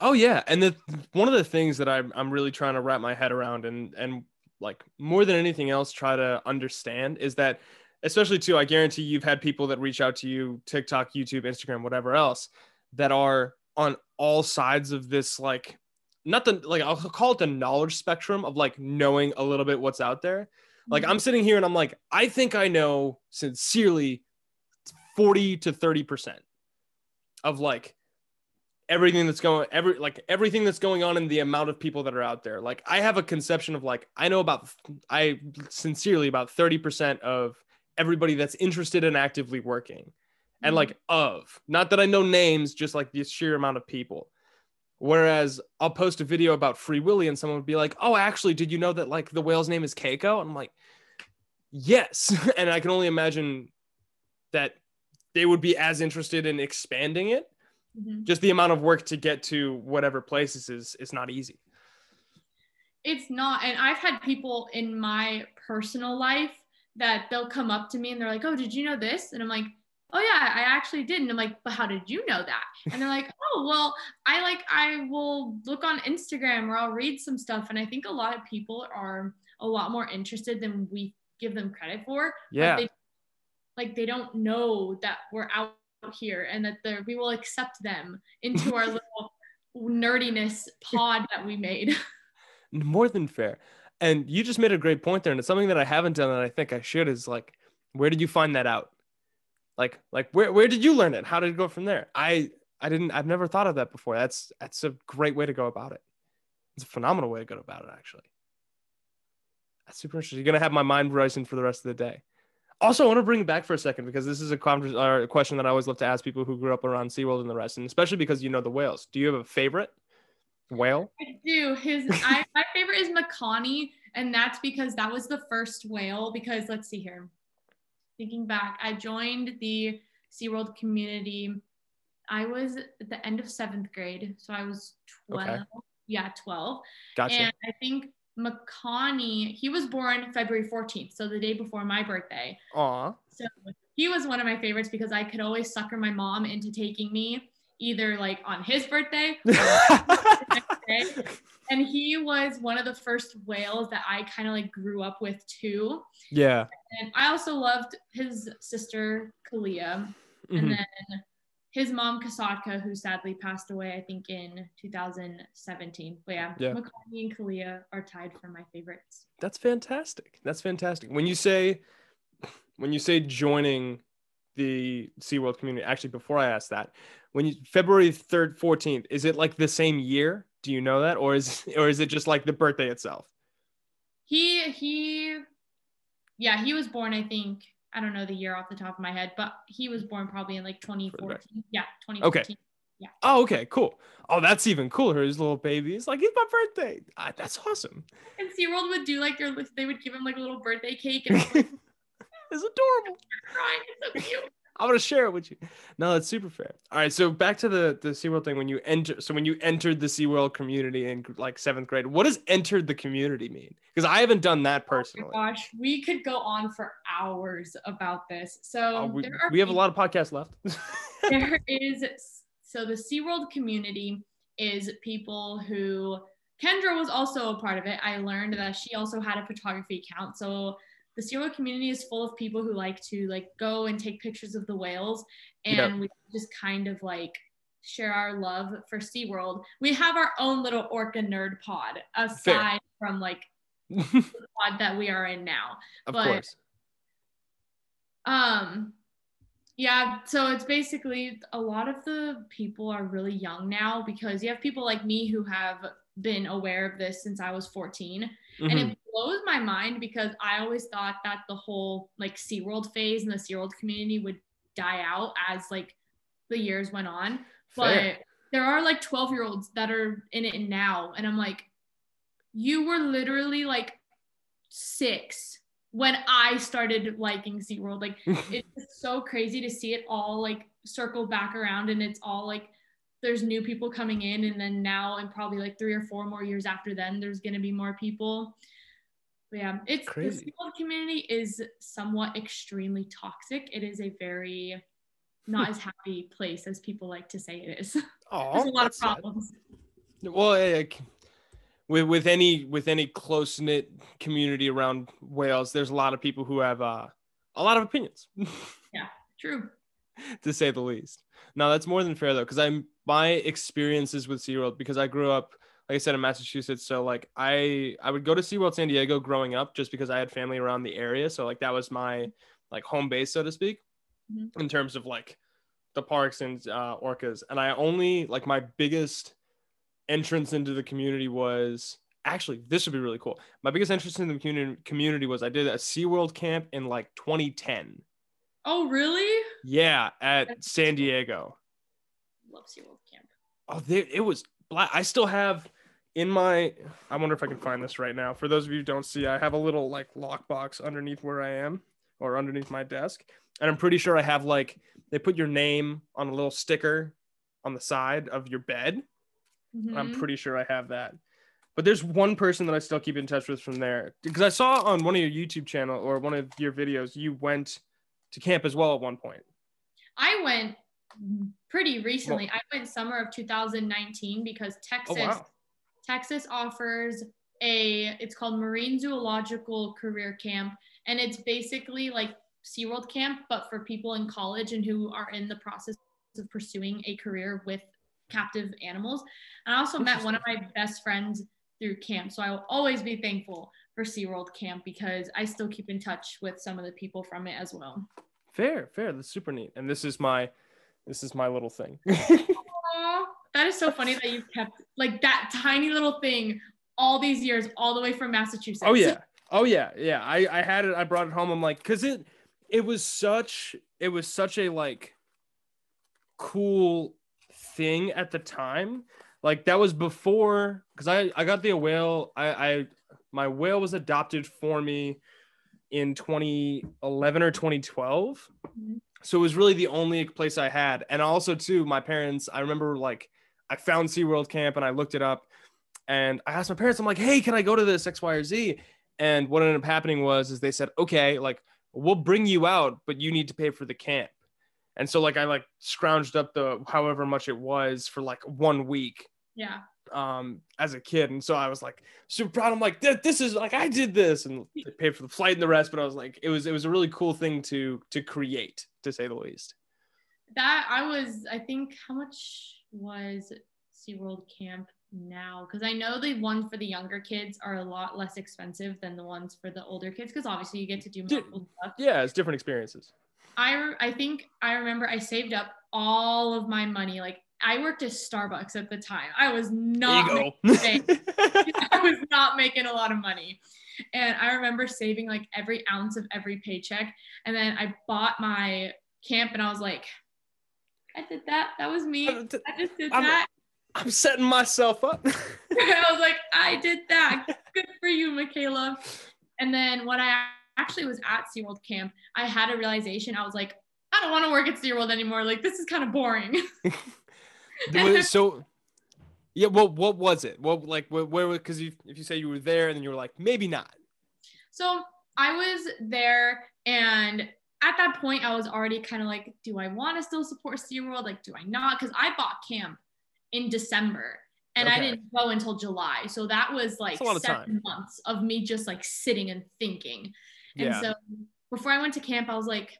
Oh yeah, and the one of the things that I'm I'm really trying to wrap my head around, and and like more than anything else try to understand is that especially too i guarantee you've had people that reach out to you tiktok youtube instagram whatever else that are on all sides of this like not the like i'll call it the knowledge spectrum of like knowing a little bit what's out there like mm-hmm. i'm sitting here and i'm like i think i know sincerely 40 to 30 percent of like everything that's going every like everything that's going on in the amount of people that are out there. Like i have a conception of like i know about i sincerely about 30% of everybody that's interested in actively working. And mm-hmm. like of not that i know names just like the sheer amount of people. Whereas i'll post a video about free willy and someone would be like oh actually did you know that like the whale's name is keiko? And i'm like yes. And i can only imagine that they would be as interested in expanding it mm-hmm. just the amount of work to get to whatever places is is not easy. It's not and i've had people in my personal life that they'll come up to me and they're like oh did you know this? And i'm like oh yeah i actually did. And i'm like but how did you know that? And they're like oh well i like i will look on instagram or i'll read some stuff. And i think a lot of people are a lot more interested than we give them credit for yeah. like they, like they don't know that we're out here and that we will accept them into our little nerdiness pod that we made. More than fair. And you just made a great point there. And it's something that I haven't done that I think I should is like, where did you find that out? Like, like where, where did you learn it? How did it go from there? I, I didn't, I've never thought of that before. That's, that's a great way to go about it. It's a phenomenal way to go about it, actually. That's super interesting. You're going to have my mind racing for the rest of the day. Also, I want to bring it back for a second because this is a, con- a question that I always love to ask people who grew up around SeaWorld and the rest, and especially because you know the whales. Do you have a favorite whale? I do. His I, my favorite is Makani, and that's because that was the first whale. Because let's see here, thinking back, I joined the SeaWorld community. I was at the end of seventh grade, so I was twelve. Okay. Yeah, twelve. Gotcha. And I think Makani, he was born February 14th, so the day before my birthday. Aw. So he was one of my favorites because I could always sucker my mom into taking me either like on his birthday and he was one of the first whales that I kind of like grew up with too. Yeah. And I also loved his sister Kalia, mm-hmm. and then his mom Kasatka, who sadly passed away, I think in 2017. But yeah, yeah. Makani and Kalia are tied for my favorites. That's fantastic. That's fantastic. When you say when you say joining the SeaWorld community, actually before I ask that, when you February 3rd, 14th, is it like the same year? Do you know that? Or is or is it just like the birthday itself? He he yeah, he was born, I think, I don't know the year off the top of my head, but he was born probably in like 2014. Yeah, 2014. Okay. Yeah. Oh, okay, cool. Oh, that's even cooler. His little baby. It's like, it's my birthday. Ah, that's awesome. And SeaWorld would do like their, they would give him like a little birthday cake. And like, it's adorable. Crying. It's so cute. I'm gonna share it with you. No, that's super fair. All right, so back to the the SeaWorld thing. When you enter, so when you entered the SeaWorld community in like seventh grade, what does entered the community mean? Because I haven't done that personally. Oh gosh, we could go on for hours about this. So uh, we, we have a lot of podcasts left. there is so the SeaWorld community is people who Kendra was also a part of it. I learned that she also had a photography account. So the SeaWorld community is full of people who like to like go and take pictures of the whales and yep. we just kind of like share our love for SeaWorld. We have our own little orca nerd pod aside Fair. from like the pod that we are in now. Of but, course. Um yeah, so it's basically a lot of the people are really young now because you have people like me who have been aware of this since I was 14. Mm-hmm. And it mm-hmm. blows my mind because I always thought that the whole like SeaWorld phase and the SeaWorld community would die out as like the years went on. Fair. But there are like 12 year olds that are in it now. And I'm like, you were literally like six when I started liking SeaWorld. Like it's so crazy to see it all like circle back around and it's all like there's new people coming in and then now and probably like three or four more years after then there's going to be more people but yeah it's Crazy. the SeaWorld community is somewhat extremely toxic it is a very not as happy place as people like to say it is oh there's a lot of problems sad. well like, with with any with any close knit community around whales, there's a lot of people who have uh, a lot of opinions yeah true to say the least Now that's more than fair though because i'm my experiences with SeaWorld because I grew up, like I said, in Massachusetts. So like I I would go to SeaWorld San Diego growing up just because I had family around the area. So like that was my like home base, so to speak, mm-hmm. in terms of like the parks and uh, orcas. And I only like my biggest entrance into the community was actually this would be really cool. My biggest interest in the community community was I did a SeaWorld camp in like 2010. Oh really? Yeah, at That's San Diego. Love SeaWorld. Camp. Oh, there, it was black. I still have in my. I wonder if I can find this right now. For those of you who don't see, I have a little like lockbox underneath where I am, or underneath my desk, and I'm pretty sure I have like they put your name on a little sticker on the side of your bed. Mm-hmm. I'm pretty sure I have that. But there's one person that I still keep in touch with from there because I saw on one of your YouTube channel or one of your videos you went to camp as well at one point. I went pretty recently. Well, I went summer of 2019 because Texas oh, wow. Texas offers a it's called Marine Zoological Career Camp and it's basically like SeaWorld camp but for people in college and who are in the process of pursuing a career with captive animals. And I also met one of my best friends through camp. So I will always be thankful for SeaWorld camp because I still keep in touch with some of the people from it as well. Fair, fair. That's super neat. And this is my this is my little thing. Aww, that is so funny that you've kept like that tiny little thing all these years, all the way from Massachusetts. Oh yeah. Oh yeah. Yeah. I, I had it, I brought it home. I'm like, cause it it was such it was such a like cool thing at the time. Like that was before because I, I got the whale. I, I my whale was adopted for me in 2011 or 2012. Mm-hmm so it was really the only place I had. And also too, my parents, I remember like I found SeaWorld camp and I looked it up and I asked my parents, I'm like, hey, can I go to this X, Y, or Z? And what ended up happening was is they said, okay, like we'll bring you out, but you need to pay for the camp. And so like I like scrounged up the however much it was for like one week Yeah. um as a kid and so i was like super proud i'm like "Th- this is like i did this and they paid for the flight and the rest but i was like it was it was a really cool thing to to create to say the least That I was, I think, how much was SeaWorld Camp now? Because I know the ones for the younger kids are a lot less expensive than the ones for the older kids. Because obviously you get to do more cool stuff. yeah it's different experiences I I think I remember I saved up all of my money. Like I worked at Starbucks at the time. I was not making- I was not making a lot of money. And I remember saving like every ounce of every paycheck. And then I bought my camp and I was like, I did that. That was me. I just did I'm- that. i'm setting myself up I was like, I did that. Good for you, Michaela. And then when I actually was at SeaWorld camp, I had a realization. I was like, I don't want to work at SeaWorld anymore. Like, this is kind of boring. so yeah well what was it what like where, because you if you say you were there and then you were like maybe not So I was there, and at that point, I was already kind of like, do I want to still support SeaWorld? Like, do I not? Because I bought camp in December. And I didn't go until July. So that was like seven time. months of me just like sitting and thinking. And yeah so before I went to camp, I was like,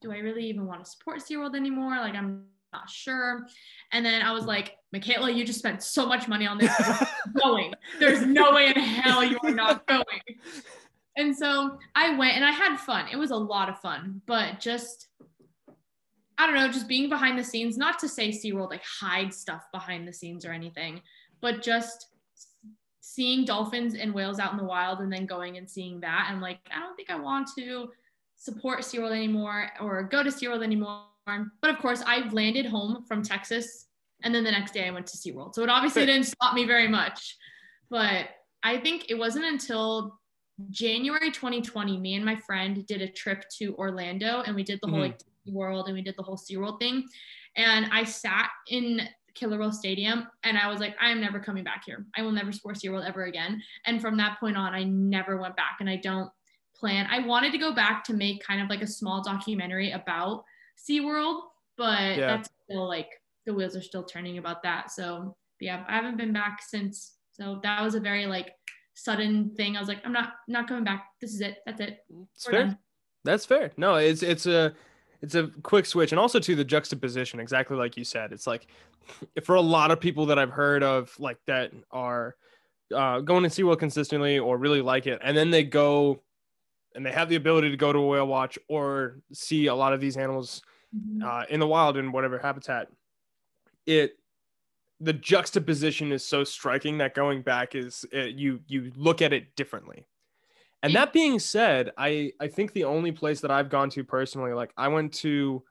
do I really even want to support SeaWorld anymore? Like, I'm not sure. And then I was like, Michaela, you just spent so much money on this. Going. There's no way in hell you are not going. And so I went and I had fun. It was a lot of fun, but just, I don't know, just being behind the scenes, not to say SeaWorld like hide stuff behind the scenes or anything, but just seeing dolphins and whales out in the wild and then going and seeing that. And like, I don't think I want to support SeaWorld anymore or go to SeaWorld anymore. But of course, I landed home from Texas and then the next day I went to SeaWorld. So it obviously didn't stop me very much. But I think it wasn't until January 2020, me and my friend did a trip to Orlando and we did the whole Mhm. like Disney World and we did the whole SeaWorld thing. And I sat in Killer Whale Stadium and I was like, I am never coming back here. I will never support SeaWorld ever again. And from that point on, I never went back and I don't plan. I wanted to go back to make kind of like a small documentary about SeaWorld, but Yeah. that's still like the wheels are still turning about that. So yeah, I haven't been back since. So that was a very like sudden thing. I was like, I'm not not coming back. This is it. That's it. it's We're fair done. That's fair. No, it's it's a it's a quick switch, and also to the juxtaposition, exactly like you said. It's like for a lot of people that I've heard of, like that are uh, going to SeaWorld consistently or really like it, and then they go and they have the ability to go to a whale watch or see a lot of these animals Mhm. uh, in the wild in whatever habitat. It the juxtaposition is so striking that going back is uh, you you look at it differently. And that being said, I I think the only place that I've gone to personally, like I went to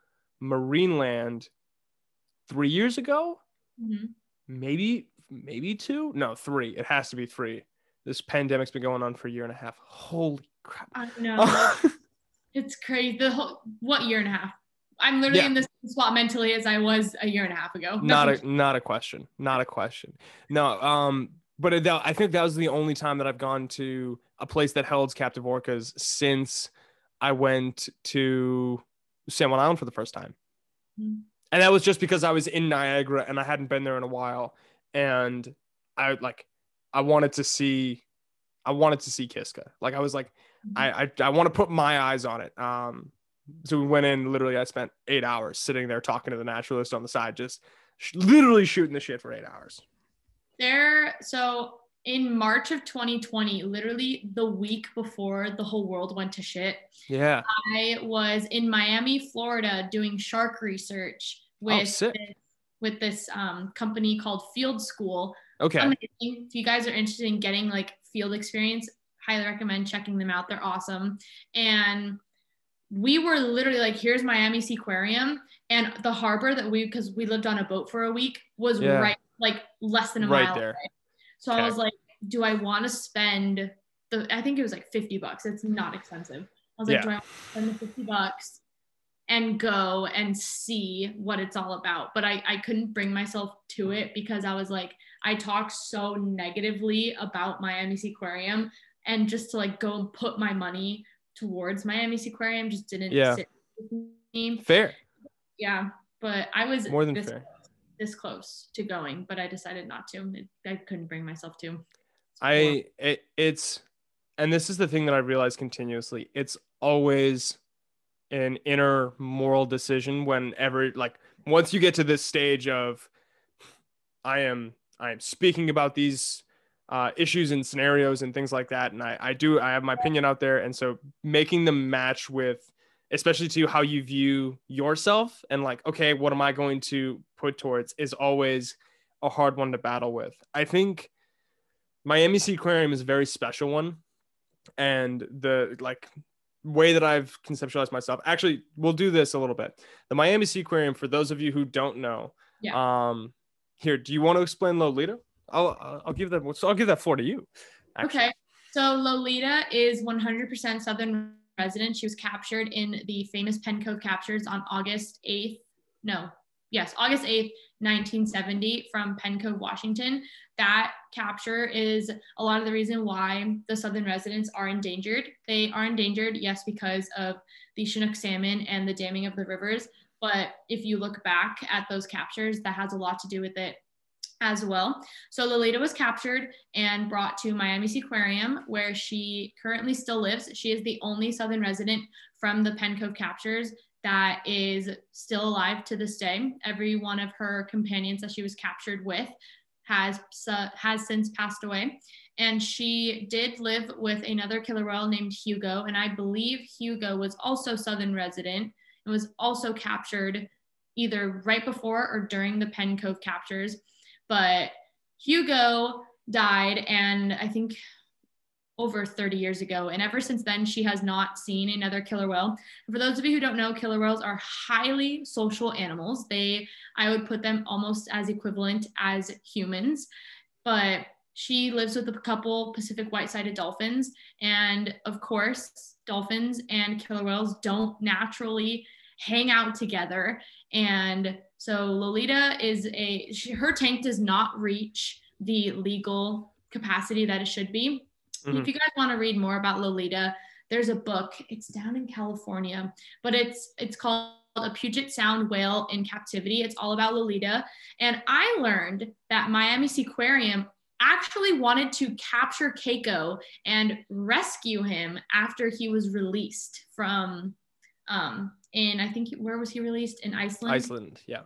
Marineland three years ago, Mhm. maybe maybe two, no three. It has to be three. This pandemic's been going on for a year and a half. Holy crap! I know. It's crazy. The whole what year and a half? I'm literally Yeah. in the same spot mentally as I was a year and a half ago. not a not a question not a question no um but it, i think that was the only time that i've gone to a place that holds captive orcas since i went to san juan island for the first time Mhm. and that was just because i was in niagara and i hadn't been there in a while and i like i wanted to see i wanted to see kiska like i was like I I, I want to put my eyes on it. Um, so we went in. Literally, I spent eight hours sitting there talking to the naturalist on the side, just sh- literally shooting the shit for eight hours. There, so in March of 2020, literally the week before the whole world went to shit, Yeah. I was in Miami, Florida, doing shark research with Oh, this, with this um, company called Field School. Okay. Amazing. If you guys are interested in getting like field experience, highly recommend checking them out. They're awesome. And we were literally like, here's Miami Seaquarium. And the harbor that we, because we lived on a boat for a week, was Yeah. right like less than a Right mile there. away. So Okay. I was like, do I want to spend the, I think it was like 50 bucks. It's not expensive. I was like, Yeah. do I want to spend the 50 bucks and go and see what it's all about? But I, I couldn't bring myself to mm-hmm. it because I was like, I talk so negatively about Miami Seaquarium and just to like go and put my money towards Miami Seaquarium just didn't Yeah. sit with me. Fair. Yeah, but I was more than fair. This close to going, but I decided not to. It, I couldn't bring myself to. I it, it's and this is the thing that I realize continuously. It's always an inner moral decision whenever like once you get to this stage of I am I am speaking about these uh, issues and scenarios and things like that, and I I do I have my opinion out there, and so making them match with especially to how you view yourself and like okay what am I going to put towards is always a hard one to battle with. I think Miami Sea Aquarium is a very special one, and the like way that I've conceptualized myself. Actually, we'll do this a little bit. The Miami Sea Aquarium, for those of you who don't know, yeah. um, here, do you want to explain Lolita? I'll I'll give that. So I'll give that floor to you. Actually. Okay. So Lolita is 100% Southern resident. She was captured in the famous Penn Cove captures on August 8th. No, yes, August 8th, 1970 from Penn Cove, Washington. That capture is a lot of the reason why the southern residents are endangered. They are endangered, yes, because of the Chinook salmon and the damming of the rivers. But if you look back at those captures, that has a lot to do with it as well. So Lolita was captured and brought to Miami Sea Aquarium, where she currently still lives. She is the only Southern resident from the Penn Cove captures that is still alive to this day. Every one of her companions that she was captured with has uh, has since passed away, and she did live with another killer whale named Hugo, and I believe Hugo was also Southern resident and was also captured either right before or during the Penn Cove captures. But Hugo died, and I think over 30 years ago. And ever since then, she has not seen another killer whale. For those of you who don't know, killer whales are highly social animals. They, I would put them almost as equivalent as humans. But she lives with a couple Pacific white sided dolphins. And of course, dolphins and killer whales don't naturally hang out together. And so Lolita is a, she, her tank does not reach the legal capacity that it should be. Mm-hmm. If you guys want to read more about Lolita, there's a book. It's down in California, but it's it's called a Puget Sound whale in captivity. It's all about Lolita. And I learned that Miami Seaquarium actually wanted to capture Keiko and rescue him after he was released from um in I think where was he released in Iceland? Iceland, yeah.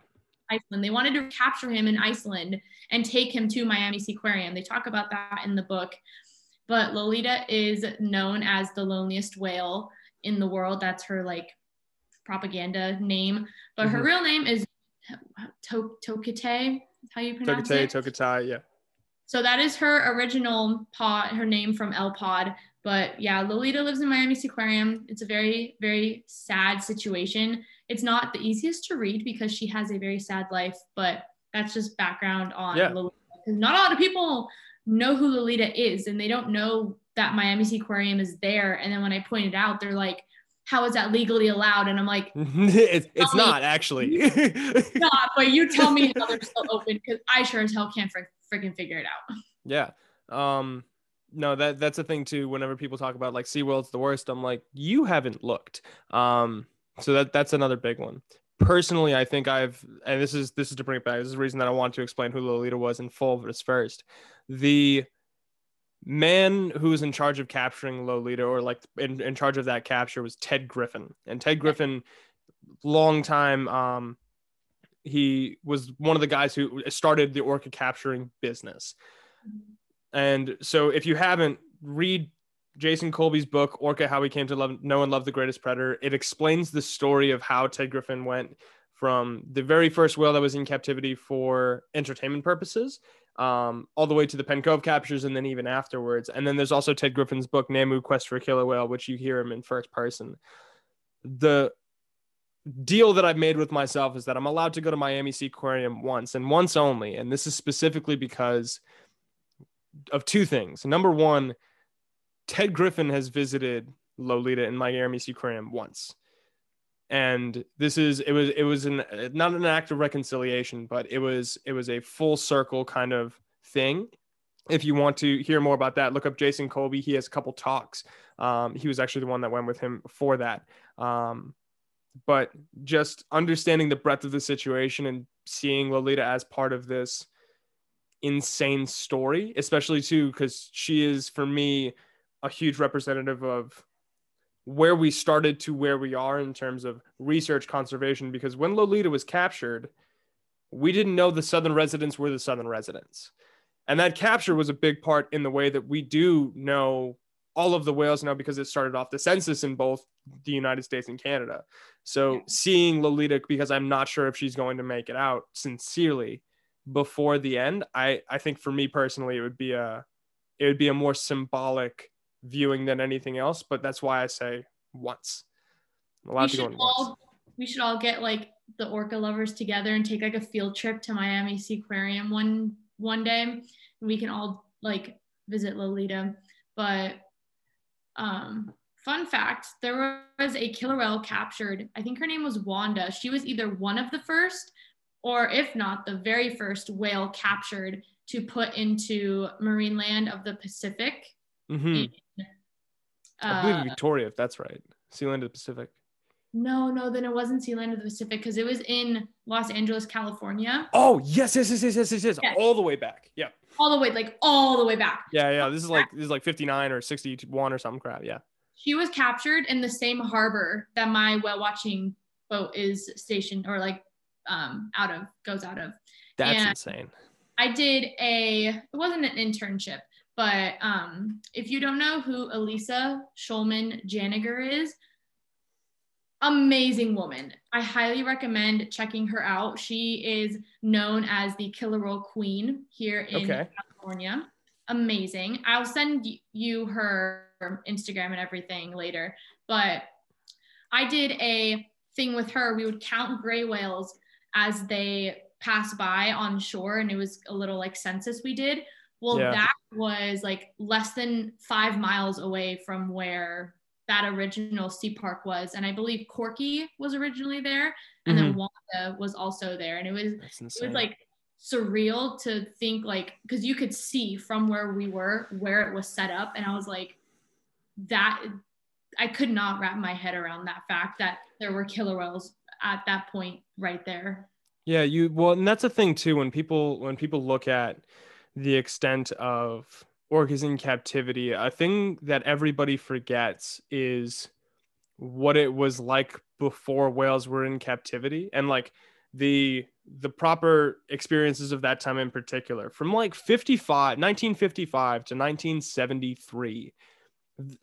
Iceland. They wanted to capture him in Iceland and take him to Miami Seaquarium. They talk about that in the book. But Lolita is known as the loneliest whale in the world. That's her like propaganda name. But mm-hmm. her real name is to- Tokitae. How you pronounce Tokitae, it? Tokitae, yeah. So that is her original pod, her name from L Pod. But yeah, Lolita lives in Miami Aquarium. It's a very, very sad situation. It's not the easiest to read because she has a very sad life, but that's just background on yeah. Lolita. Not a lot of people know who Lolita is and they don't know that Miami Sea Aquarium is there. And then when I pointed out, they're like, how is that legally allowed? And I'm like, it's, it's not actually. it's not, but you tell me how they're still open because I sure as hell can't fr- freaking figure it out. Yeah. Um, no, that that's a thing too. Whenever people talk about like SeaWorld's the worst, I'm like, you haven't looked. Um, so that that's another big one. Personally, I think I've and this is this is to bring it back. This is the reason that I want to explain who Lolita was in full first the man who was in charge of capturing Lolita or like in, in charge of that capture was Ted Griffin. And Ted Griffin, long time, um, he was one of the guys who started the orca capturing business. And so if you haven't, read Jason Colby's book, Orca How We Came to Love, Know and Love the Greatest Predator. It explains the story of how Ted Griffin went from the very first whale that was in captivity for entertainment purposes um, all the way to the Penn Cove captures and then even afterwards. And then there's also Ted Griffin's book, Namu Quest for a Killer Whale, which you hear him in first person. The deal that I've made with myself is that I'm allowed to go to Miami Sea Aquarium once and once only. And this is specifically because of two things. Number one, Ted Griffin has visited Lolita in Miami Sea Aquarium once. And this is it was it was an not an act of reconciliation but it was it was a full circle kind of thing. If you want to hear more about that look up jason colby. He has a couple talks. Um, he was actually the one that went with him for that. Um, but just understanding the breadth of the situation and seeing Lolita as part of this insane story, especially too, because she is for me a huge representative of where we started to where we are in terms of research conservation. Because when Lolita was captured, we didn't know the Southern residents were the Southern residents. And that capture was a big part in the way that we do know all of the whales now because it started off the census in both the United States and Canada. So yeah. seeing Lolita, because I'm not sure if she's going to make it out sincerely before the end, I, I think for me personally, it would be a, it would be a more symbolic viewing than anything else. But that's why I say once. I'm allowed we in all, once. We should all get like the orca lovers together and take like a field trip to Miami Seaquarium one one day. And we can all like visit Lolita. But um, fun fact there was a killer whale captured. I think her name was Wanda. She was either one of the first, or if not, the very first whale captured to put into Marineland of the Pacific. Mm-hmm. In, uh, I believe Victoria, if that's right. Sealand of the Pacific. No, no, then it wasn't Sealand of the Pacific because it was in Los Angeles, California. Oh, yes, yes, yes, yes, yes, yes, yes. yes. All the way back. Yeah. All the way, like all the way back. Yeah, yeah. This is like this is like 59 or 61 or something crap. Yeah. She was captured in the same harbor that my whale watching boat is stationed or like um out of goes out of. That's and insane. I did a it wasn't an internship, but um if you don't know who Elisa Schulman Janiger is, amazing woman. I highly recommend checking her out. She is known as the Killer Whale Queen here in okay. California. Amazing. I'll send you her Instagram and everything later. But I did a thing with her. We would count gray whales as they pass by on shore, and it was a little like census we did. Well, yeah. that was like less than five miles away from where that original sea park was. And I believe Corky was originally there, and mm-hmm. then Wanda was also there. And it was it was like surreal to think like because you could see from where we were where it was set up, and I was like, that I could not wrap my head around that fact that there were killer whales at that point right there. Yeah, you well, and that's a thing too. When people when people look at the extent of orcas in captivity, a thing that everybody forgets is what it was like before whales were in captivity and like the the proper experiences of that time in particular from like 55 1955 to 1973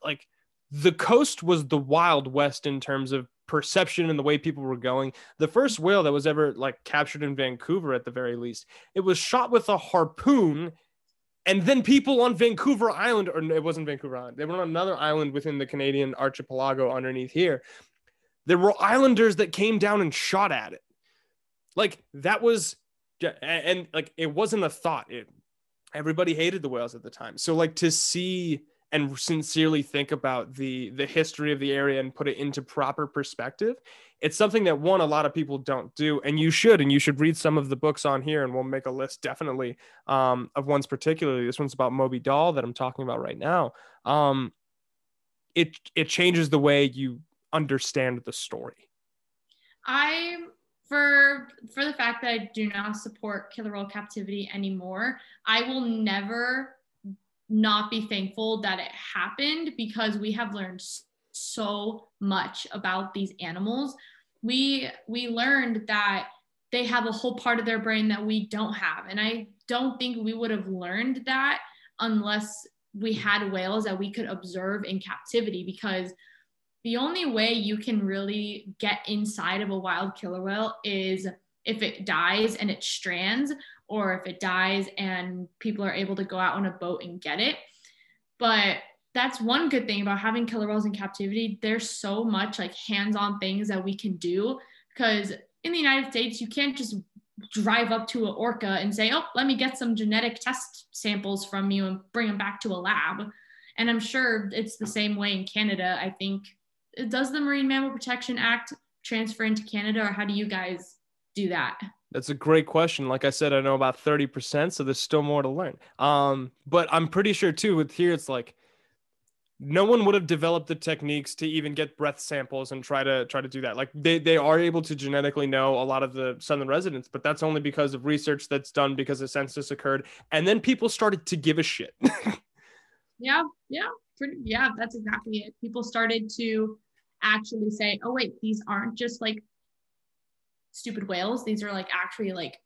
like the coast was the wild west in terms of perception and the way people were going the first whale that was ever like captured in vancouver at the very least it was shot with a harpoon and then people on Vancouver Island, or it wasn't Vancouver Island, they were on another island within the Canadian archipelago underneath here. There were islanders that came down and shot at it. Like that was, and like it wasn't a thought. It, everybody hated the whales at the time. So like to see and sincerely think about the the history of the area and put it into proper perspective it's something that one a lot of people don't do and you should and you should read some of the books on here and we'll make a list definitely um, of ones particularly. This one's about moby doll that i'm talking about right now. Um, it it changes the way you understand the story. I for for the fact that i do not support killer whale captivity anymore i will never not be thankful that it happened because we have learned so much about these animals. We we learned that they have a whole part of their brain that we don't have. And I don't think we would have learned that unless we had whales that we could observe in captivity because the only way you can really get inside of a wild killer whale is if it dies and it strands or if it dies and people are able to go out on a boat and get it. But that's one good thing about having killer whales in captivity. There's so much like hands-on things that we can do because in the United States, you can't just drive up to an orca and say, "Oh, let me get some genetic test samples from you and bring them back to a lab." And I'm sure it's the same way in Canada. I think does the Marine Mammal Protection Act transfer into Canada, or how do you guys do that? That's a great question. Like I said, I know about 30%, so there's still more to learn. Um, but I'm pretty sure too with here it's like no one would have developed the techniques to even get breath samples and try to try to do that like they, they are able to genetically know a lot of the southern residents but that's only because of research that's done because the census occurred and then people started to give a shit yeah yeah pretty, yeah that's exactly it people started to actually say oh wait these aren't just like stupid whales. These are like actually like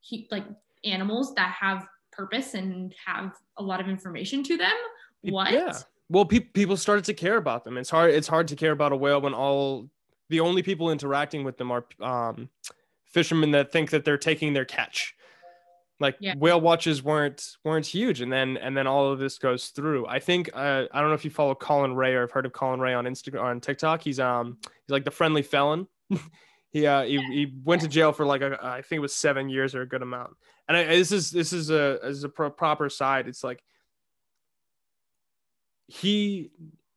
he, like animals that have purpose and have a lot of information to them. What? yeah. Well pe- people started to care about them. It's hard it's hard to care about a whale when all the only people interacting with them are um, fishermen that think that they're taking their catch. Like yeah. whale watches weren't weren't huge and then and then all of this goes through. I think uh, i don't know if you follow colin ray or have heard of colin ray on instagram on tiktok. He's um he's like the friendly felon he uh he, he went to jail for like a, I think it was seven years or a good amount. And I, this is this is a as a pro- proper side. It's like he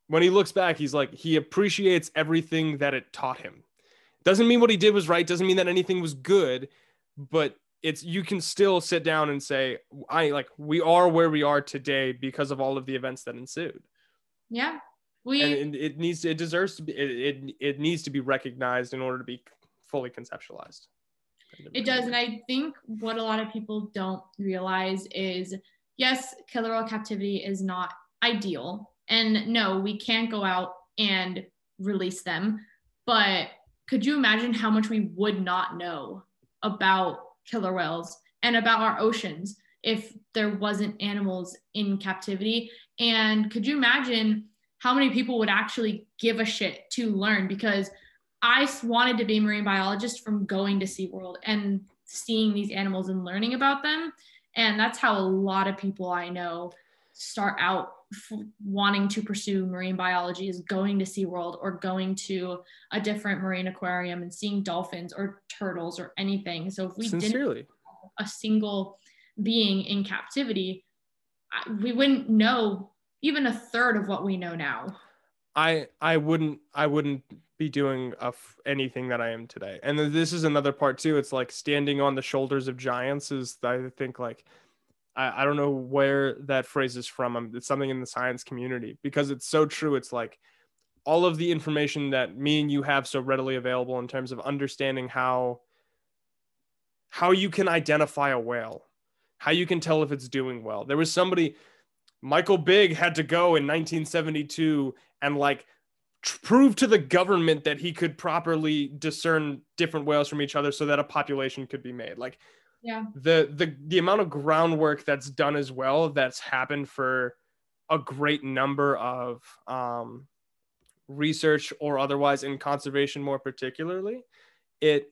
when he looks back he's like he appreciates everything that it taught him. Doesn't mean what he did was right doesn't mean that anything was good but it's you can still sit down and say i like we are where we are today because of all of the events that ensued. Yeah. We and it, needs to, it deserves to be it, it, it needs to be recognized in order to be fully conceptualized it does and i think what a lot of people don't realize is yes killer whale captivity is not ideal. And no, we can't go out and release them. But could you imagine how much we would not know about killer whales and about our oceans if there wasn't animals in captivity? And could you imagine how many people would actually give a shit to learn? Because I wanted to be a marine biologist from going to SeaWorld and seeing these animals and learning about them. And that's how a lot of people I know start out f- wanting to pursue marine biology is going to SeaWorld or going to a different marine aquarium and seeing dolphins or turtles or anything. So if we Sincerely. didn't a single being in captivity, we wouldn't know even a third of what we know now. I I wouldn't I wouldn't be doing anything that I am today. And this is another part too. It's like standing on the shoulders of giants is I think like I, I don't know where that phrase is from. Um, it's something in the science community because it's so true. It's like all of the information that me and you have so readily available in terms of understanding how how you can identify a whale, how you can tell if it's doing well. There was somebody, Michael Bigg had to go in 1972 and like prove to the government that he could properly discern different whales from each other so that a population could be made. Like yeah. the the the amount of groundwork that's done as well that's happened for a great number of um, research or otherwise in conservation more particularly it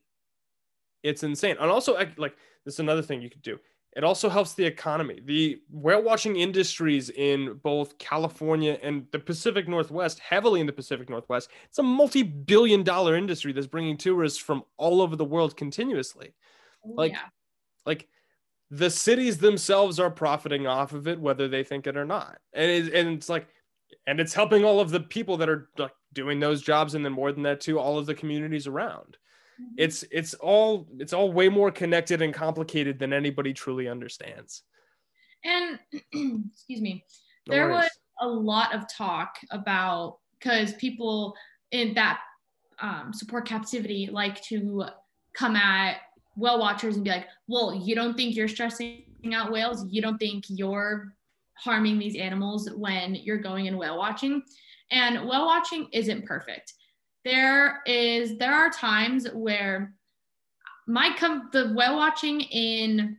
it's insane. And also like this is another thing you could do it also helps the economy. The whale watching industries in both california and the pacific northwest heavily in the pacific northwest it's a multi-billion dollar industry that's bringing tourists from all over the world continuously. Oh, like yeah. like the cities themselves are profiting off of it whether they think it or not. And, it, and it's like and it's helping all of the people that are like doing those jobs and then more than that too all of the communities around. It's it's all it's all way more connected and complicated than anybody truly understands and excuse me no there worries. was a lot of talk about because people in that um, support captivity like to come at whale watchers and be like, well, you don't think you're stressing out whales? You don't think you're harming these animals when you're going and whale watching? And whale watching isn't perfect. There is there are times where my com- the whale watching in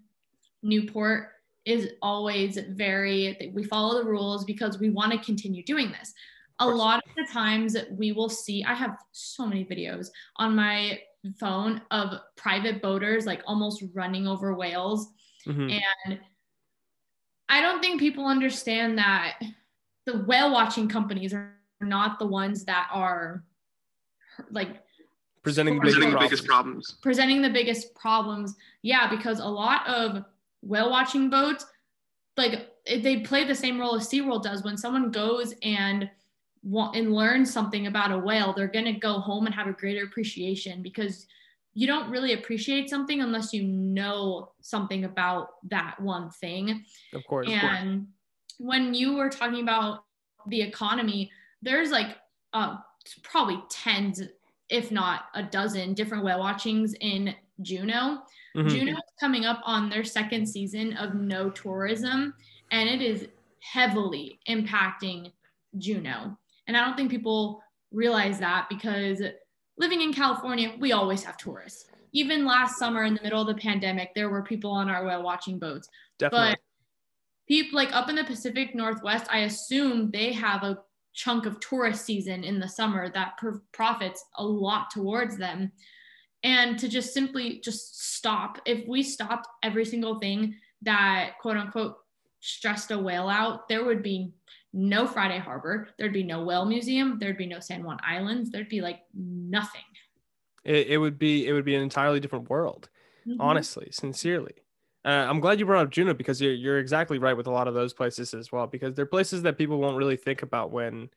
Newport is always very we follow the rules because we want to continue doing this a lot of the times we will see i have so many videos on my phone of private boaters like almost running over whales. Mm-hmm. And I don't think people understand that the whale watching companies are not the ones that are like presenting, the, presenting the biggest problems. Presenting the biggest problems. Yeah, because a lot of whale watching boats, like they play the same role as SeaWorld does when someone goes and want and learn something about a whale, they're going to go home and have a greater appreciation because you don't really appreciate something unless you know something about that one thing. Of course. And of course. when you were talking about the economy, there's like uh, probably tens, if not a dozen, different whale watchings in Juneau. Mm-hmm. Juneau is coming up on their second season of no tourism, and it is heavily impacting Juneau. And I don't think people realize that because living in California, we always have tourists. Even last summer in the middle of the pandemic, there were people on our whale watching boats. Definitely. But people like up in the Pacific Northwest, I assume they have a chunk of tourist season in the summer that pr- profits a lot towards them. And to just simply just stop, if we stopped every single thing that quote unquote stressed a whale out, there would be no Friday Harbor, there'd be no whale museum, there'd be no San Juan Islands, there'd be like nothing. It, it would be it would be an entirely different world, mm-hmm. honestly, sincerely. Uh, I'm glad you brought up Juno because you're you're exactly right with a lot of those places as well because they're places that people won't really think about when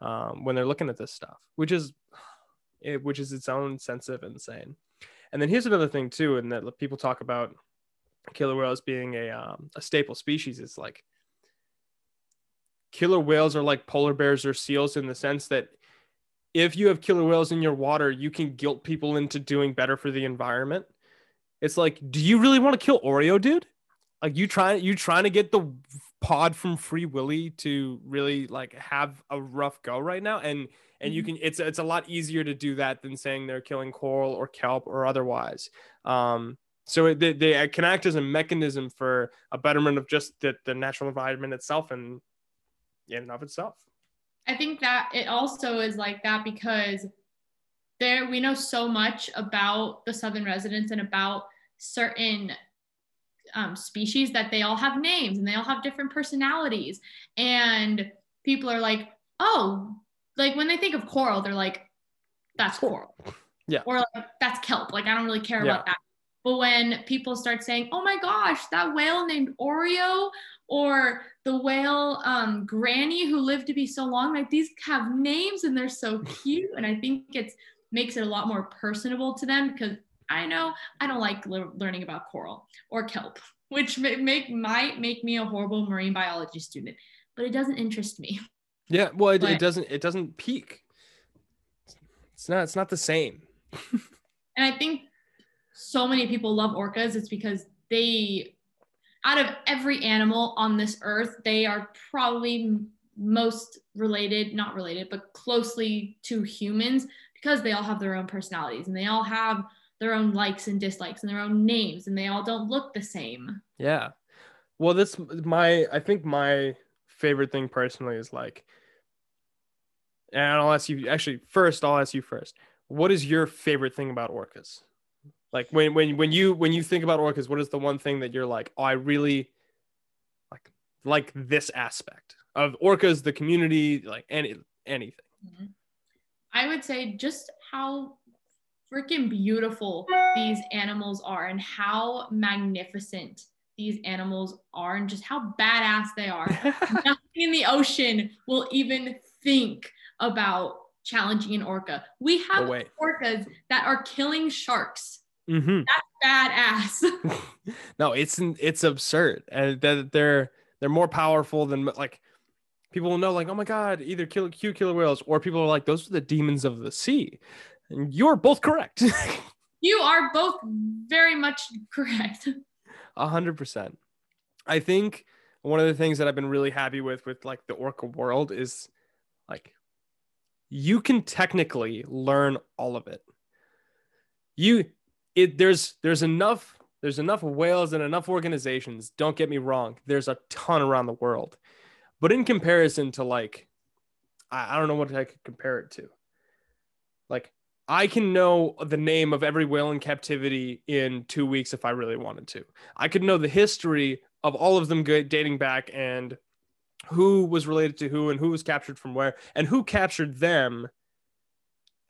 um, when they're looking at this stuff, which is it, which is its own sense of insane. And then here's another thing too, and that people talk about killer whales being a um, a staple species. It's like killer whales are like polar bears or seals in the sense that if you have killer whales in your water, you can guilt people into doing better for the environment. It's like, do you really want to kill Oreo, dude? Like you trying you trying to get the pod from Free Willy to really like have a rough go right now, and and you mm-hmm. can it's it's a lot easier to do that than saying they're killing coral or kelp or otherwise. Um, so they, they can act as a mechanism for a betterment of just the, the natural environment itself and in and of itself. I think that it also is like that because there we know so much about the southern residents and about certain um, species that they all have names and they all have different personalities. And people are like oh like when they think of coral they're like that's coral. yeah. Or like that's kelp. Like i don't really care yeah. about that. But when people start saying oh my gosh that whale named oreo or the whale um, granny who lived to be so long like these have names and they're so cute. And i think it's makes it a lot more personable to them because I know I don't like le- learning about coral or kelp, which may, make might make me a horrible marine biology student, but it doesn't interest me. Yeah, well, it, but, it doesn't. It doesn't peak. It's not. It's not the same. and I think so many people love orcas. It's because they, out of every animal on this earth, they are probably most related, not related, but closely to humans because they all have their own personalities and they all have their own likes and dislikes and their own names and they all don't look the same. Yeah. Well, this my I think my favorite thing personally is like and I'll ask you actually first I'll ask you first. What is your favorite thing about orcas? Like when when when you when you think about orcas, what is the one thing that you're like, "Oh, I really like like this aspect of orcas, the community, like any anything." Mm-hmm. I would say just how freaking beautiful these animals are and how magnificent these animals are and just how badass they are. Nothing in the ocean will even think about challenging an orca. We have no orcas that are killing sharks. Mm-hmm. That's badass. no, it's it's absurd, and that they're they're more powerful than like people will know. Like, oh my god, either kill cute killer whales, or people are like, those are the demons of the sea. And you're both correct. you are both very much correct. A hundred percent. I think one of the things that I've been really happy with with like the orca world is like you can technically learn all of it. You it there's there's enough there's enough whales and enough organizations. Don't get me wrong. There's a ton around the world. But in comparison to like I, I don't know what I could compare it to. Like I can know the name of every whale in captivity in two weeks if I really wanted to. I could know the history of all of them dating back and who was related to who and who was captured from where and who captured them.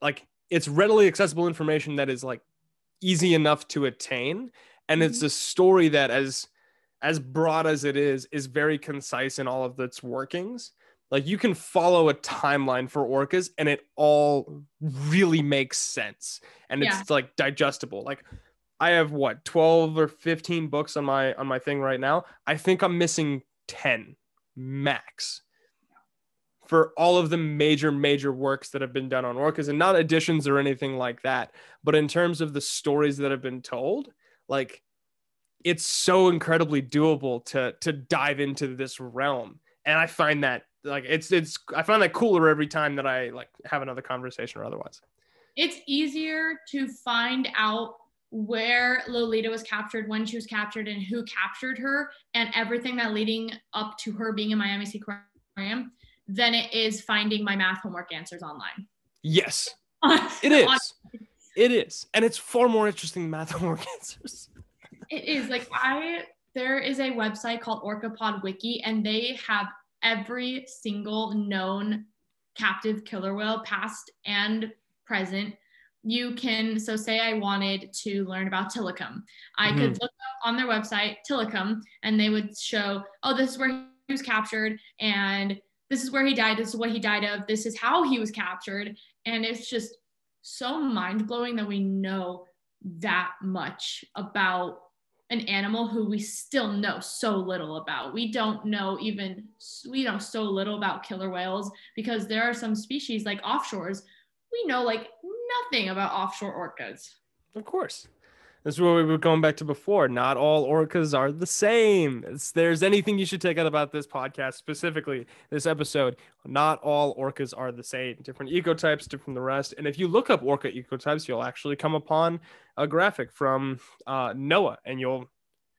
Like it's readily accessible information that is like easy enough to attain. And mm-hmm. it's a story that as as broad as it is, is very concise in all of its workings like you can follow a timeline for orcas and it all really makes sense and it's yeah. like digestible like i have what 12 or 15 books on my on my thing right now i think i'm missing 10 max for all of the major major works that have been done on orcas and not additions or anything like that but in terms of the stories that have been told like it's so incredibly doable to to dive into this realm and i find that like it's it's i find that cooler every time that i like have another conversation or otherwise it's easier to find out where Lolita was captured, when she was captured, and who captured her, and everything that leading up to her being in Miami Sea Aquarium, than it is finding my math homework answers online. Yes, it is. It is, and it's far more interesting than math homework answers. It is like I. There is a website called Orcapod Wiki, and they have every single known captive killer whale, past and present, you can so say i wanted to learn about tilikum i mm-hmm. could look up on their website tilikum and they would show oh this is where he was captured and this is where he died this is what he died of this is how he was captured and it's just so mind-blowing that we know that much about an animal who we still know so little about. We don't know even we know so little about killer whales because there are some species like offshores we know like nothing about offshore orcas. Of course. This is what we were going back to before. Not all orcas are the same. If there's anything you should take out about this podcast, specifically this episode, not all orcas are the same. Different ecotypes, different from the rest. And if you look up orca ecotypes, you'll actually come upon a graphic from uh, NOAA, and you'll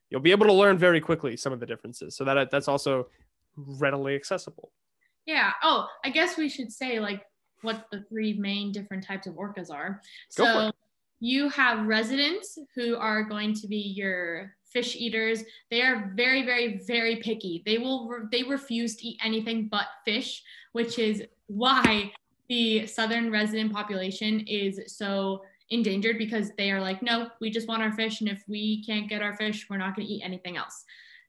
you'll be able to learn very quickly some of the differences. So that that's also readily accessible. Yeah. Oh, I guess we should say like what the three main different types of orcas are. Go So you have residents who are going to be your fish eaters. They are very, very, very picky. They will re- they refuse to eat anything but fish, which is why the southern resident population is so endangered because they are like, no, we just want our fish, and if we can't get our fish, we're not going to eat anything else.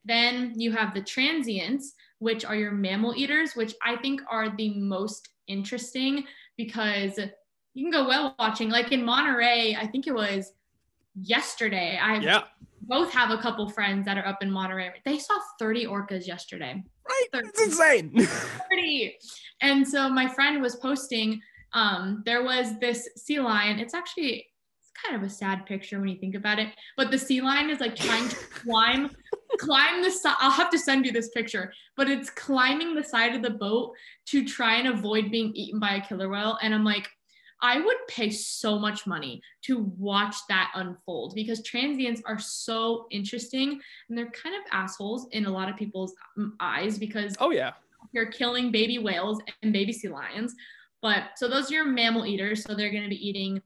Then you have the transients, which are your mammal eaters, which I think are the most interesting because you can go whale watching. Like in Monterey, I think it was yesterday. I yeah. both have a couple friends that are up in Monterey. They saw 30 orcas yesterday. Right. 30. It's insane. 30. And so my friend was posting, um, there was this sea lion. It's actually it's kind of a sad picture when you think about it. But the sea lion is like trying to climb climb the side. I'll have to send you this picture, but it's climbing the side of the boat to try and avoid being eaten by a killer whale. And I'm like, I would pay so much money to watch that unfold because transients are so interesting and they're kind of assholes in a lot of people's eyes because oh yeah, you're killing baby whales and baby sea lions. But so those are your mammal eaters, so they're going to be eating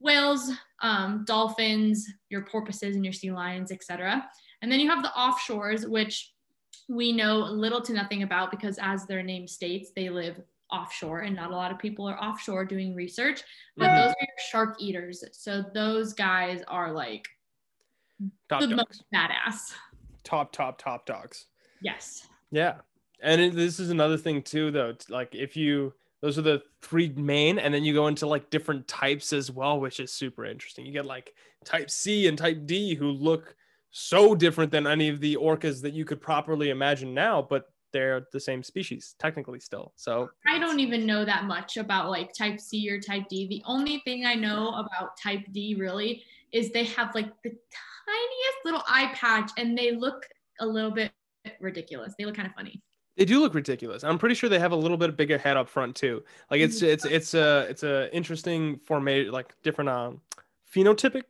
whales, um, dolphins, your porpoises, and your sea lions, etc. And then you have the offshores, which we know little to nothing about because, as their name states, they live offshore and not a lot of people are offshore doing research. But mm-hmm. those are your shark eaters. So those guys are like top the dogs. most badass. Top, top, top dogs. Yes. Yeah. And it, this is another thing too, though. Like if you, those are the three main, and then you go into like different types as well, which is super interesting. You get like type C and type D who look so different than any of the orcas that you could properly imagine now, but they're the same species technically still. So I don't even know that much about like type C or type D. The only thing I know about type D really is they have like the tiniest little eye patch and they look a little bit ridiculous. They look kind of funny. They do look ridiculous. I'm pretty sure they have a little bit bigger head up front too. Like it's it's it's a it's a interesting formation, like different um phenotypic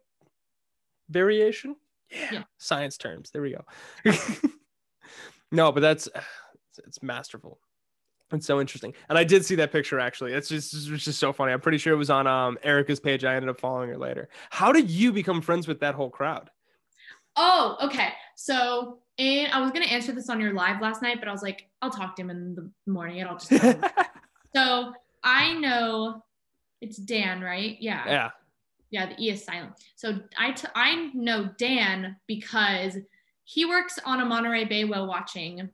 variation. Yeah, yeah. science terms. There we go. no, but that's it's, it's, masterful. It's so interesting. And I did see that picture actually. It's just it's just so funny. I'm pretty sure it was on um Erica's page. I ended up following her later. How did you become friends with that whole crowd? Oh, okay. So and I was gonna answer this on your live last night, but I was like, I'll talk to him in the morning and I'll just so I know it's Dan, right? Yeah. Yeah. Yeah, the E is silent. So I, t- I know Dan because he works on a Monterey Bay whale watching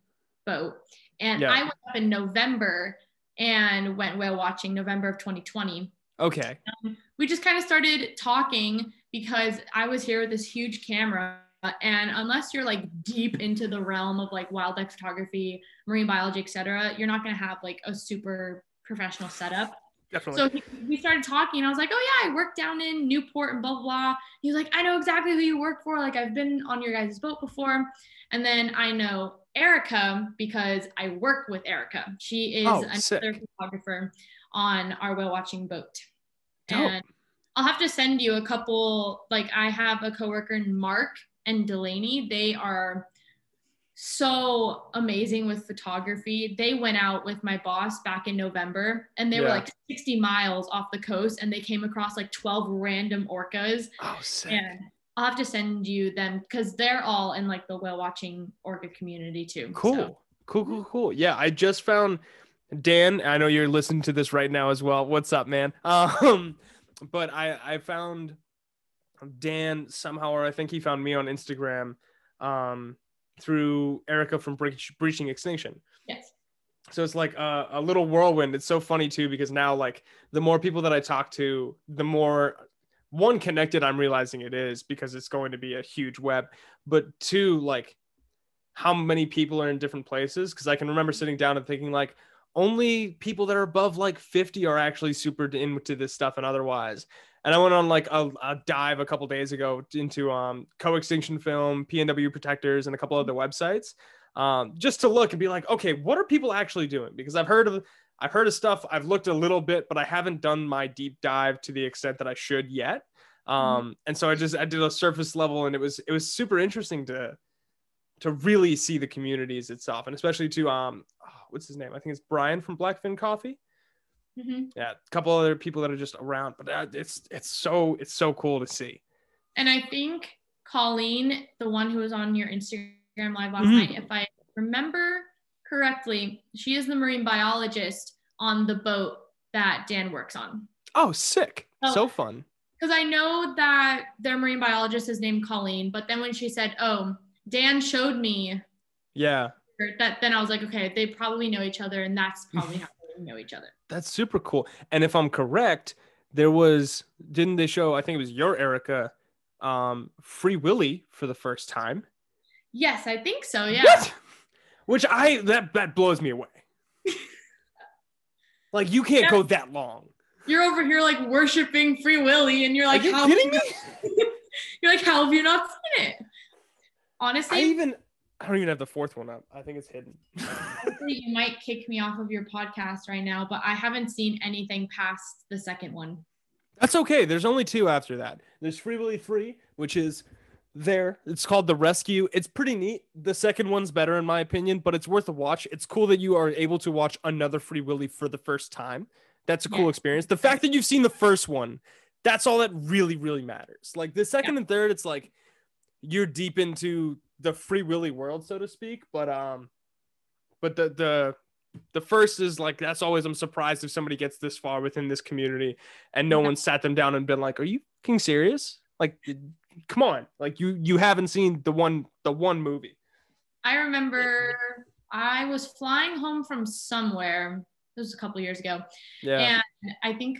boat. And yeah. I went up in November and went whale watching November of 2020. Okay. Um, we just kind of started talking because I was here with this huge camera and unless you're like deep into the realm of like wildlife photography, marine biology, etc., you're not going to have like a super professional setup. Definitely. So he, we started talking, and I was like, "Oh yeah, I work down in Newport and blah blah blah." He was like, "I know exactly who you work for. Like I've been on your guys' boat before." And then I know Erica because I work with Erica. She is Oh, another sick. photographer on our whale watching boat. Dope. And I'll have to send you a couple. Like I have a coworker, Mark and Delaney. They are so amazing with photography. They went out with my boss back in November and they were like 60 miles off the coast and they came across like 12 random orcas. Oh, sick. And I'll have to send you them because they're all in like the whale watching orca community too. Cool. So, Cool, cool, cool. Yeah, I just found Dan. I know you're listening to this right now as well. What's up, man? Um, but I I found Dan somehow, or I think he found me on Instagram, um, through Erica from Breach, Breaching Extinction. yes. So it's like a, a little whirlwind. It's so funny too because now like the more people that I talk to, the more one connected I'm realizing it is because it's going to be a huge web. But two, like how many people are in different places? Because I can remember sitting down and thinking like only people that are above like 50 are actually super into this stuff and otherwise. And I went on like a, a dive a couple days ago into um, co-extinction film, PNW protectors, and a couple other websites um, just to look and be like, okay, what are people actually doing? Because I've heard of I've heard of stuff. I've looked a little bit, but I haven't done my deep dive to the extent that I should yet. Um, and so I just I did a surface level, and it was it was super interesting to to really see the communities itself, and especially to um, oh, what's his name? I think it's Brian from Blackfin Coffee. hmm Yeah, a couple other people that are just around, but uh, it's it's so it's so cool to see. And I think Colleen, the one who was on your Instagram live last Mhm. night, if I remember correctly, she is the marine biologist on the boat that Dan works on. Oh, sick! Oh. So fun. Because I know that their marine biologist is named Colleen, but then when she said, "Oh, Dan showed me," Yeah. that then I was like, "Okay, they probably know each other, and that's probably how they know each other." That's super cool. And if I'm correct, there was didn't they show? I think it was your Erica, um, Free Willy for the first time. Yes, I think so. Yeah. What? Which I that that blows me away. like you can't Yeah. go that long. You're over here like worshiping Free Willy, and you're like, Are you "How kidding me? You're like, how have you not seen it? Honestly, I even I don't even have the fourth one up. I think it's hidden. you might kick me off of your podcast right now, but I haven't seen anything past the second one. That's okay. There's only two after that. There's Free Willy Free, which is there. It's called The Rescue. It's pretty neat. The second one's better in my opinion, but it's worth a watch. It's cool that you are able to watch another Free Willy for the first time. That's a cool Yeah. experience. The fact that you've seen the first one, that's all that really, really matters. Like the second and third, it's like you're deep into the Free Willy world, so to speak. But um, but the the the first is like that's always I'm surprised if somebody gets this far within this community and no one sat them down and been like, "Are you fucking serious? Like, come on! Like you you haven't seen the one the one movie." I remember I was flying home from somewhere. This was a couple years ago. Yeah. And I think,